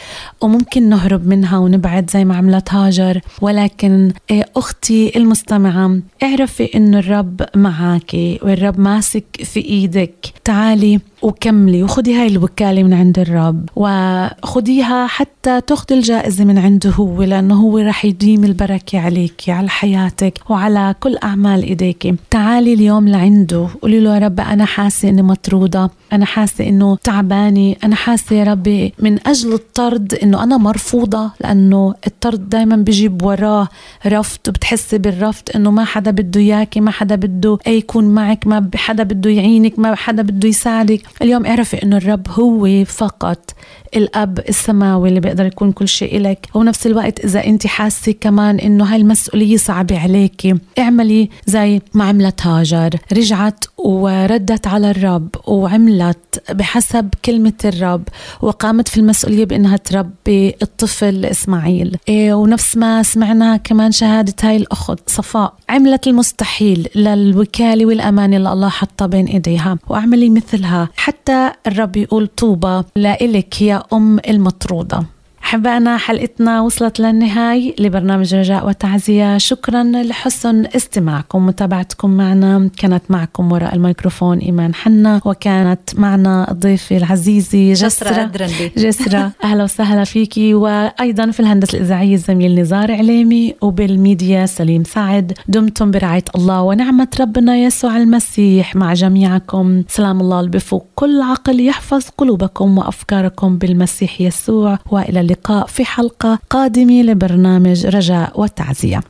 وممكن نهرب منها ونبعد زي ما عملت هاجر. ولكن إيه، أختي المستمعة اعرفي إنه الرب معاكي والرب ماسك في إيدك. تعالي وكملي وخدي هاي الوكالة من عند الرب وخديها حتى تاخدي الجائزة من عنده هو لأنه هو رح يديم البركة عليك على حياتك وعلى كل أعمال إيديك. تعالي اليوم لعنده قولي له يا رب أنا حاسة إني مطرودة أنا حاسة إنه تعبانة أنا حاسة يا ربي من أجل الطرد إنه أنا مرفوضة لأنه الطرد دايما بيجيب وراه رفض وبتحسي بالرفض إنه ما حدا بده إياكي ما حدا بده يكون معك ما حدا بده يعينك ما حدا بده يساعدك. اليوم اعرفي إنه الرب هو فقط الأب السماوي اللي بيقدر يكون كل شيء لك ونفس الوقت إذا أنت حاسة كمان إنه هاي المسؤولية صعبة عليكي اعملي زي ما عملت هاجر. رجعت وردت على الرب وعملت بحسب كلمة الرب وقامت في المسؤولية بإنها تربي الطفل إسماعيل. إيه ونفس ما سمعنا كمان شهادة هاي الأخت صفاء. عملت المستحيل للوكالة والأمانة اللي الله حطها بين إيديها. واعملي مثلها. حتى الرب يقول طوبى لإلك يا أم المطرودة. أحبائنا حلقتنا وصلت للنهاية لبرنامج رجاء وتعزية. شكرا لحسن استماعكم ومتابعتكم معنا. كانت معكم وراء الميكروفون إيمان حنا وكانت معنا الضيفة العزيزة جسرة جسرة. أهلا وسهلا فيكي. وأيضا في الهندسة الإذاعية الزميل نزار عليمي وبالميديا سليم سعد. دمتم برعاية الله ونعمة ربنا يسوع المسيح مع جميعكم. سلام الله اللي بفوق كل عقل يحفظ قلوبكم وأفكاركم بالمسيح يسوع. وإلى اللقاء. في حلقة قادمة لبرنامج رجاء وتعزية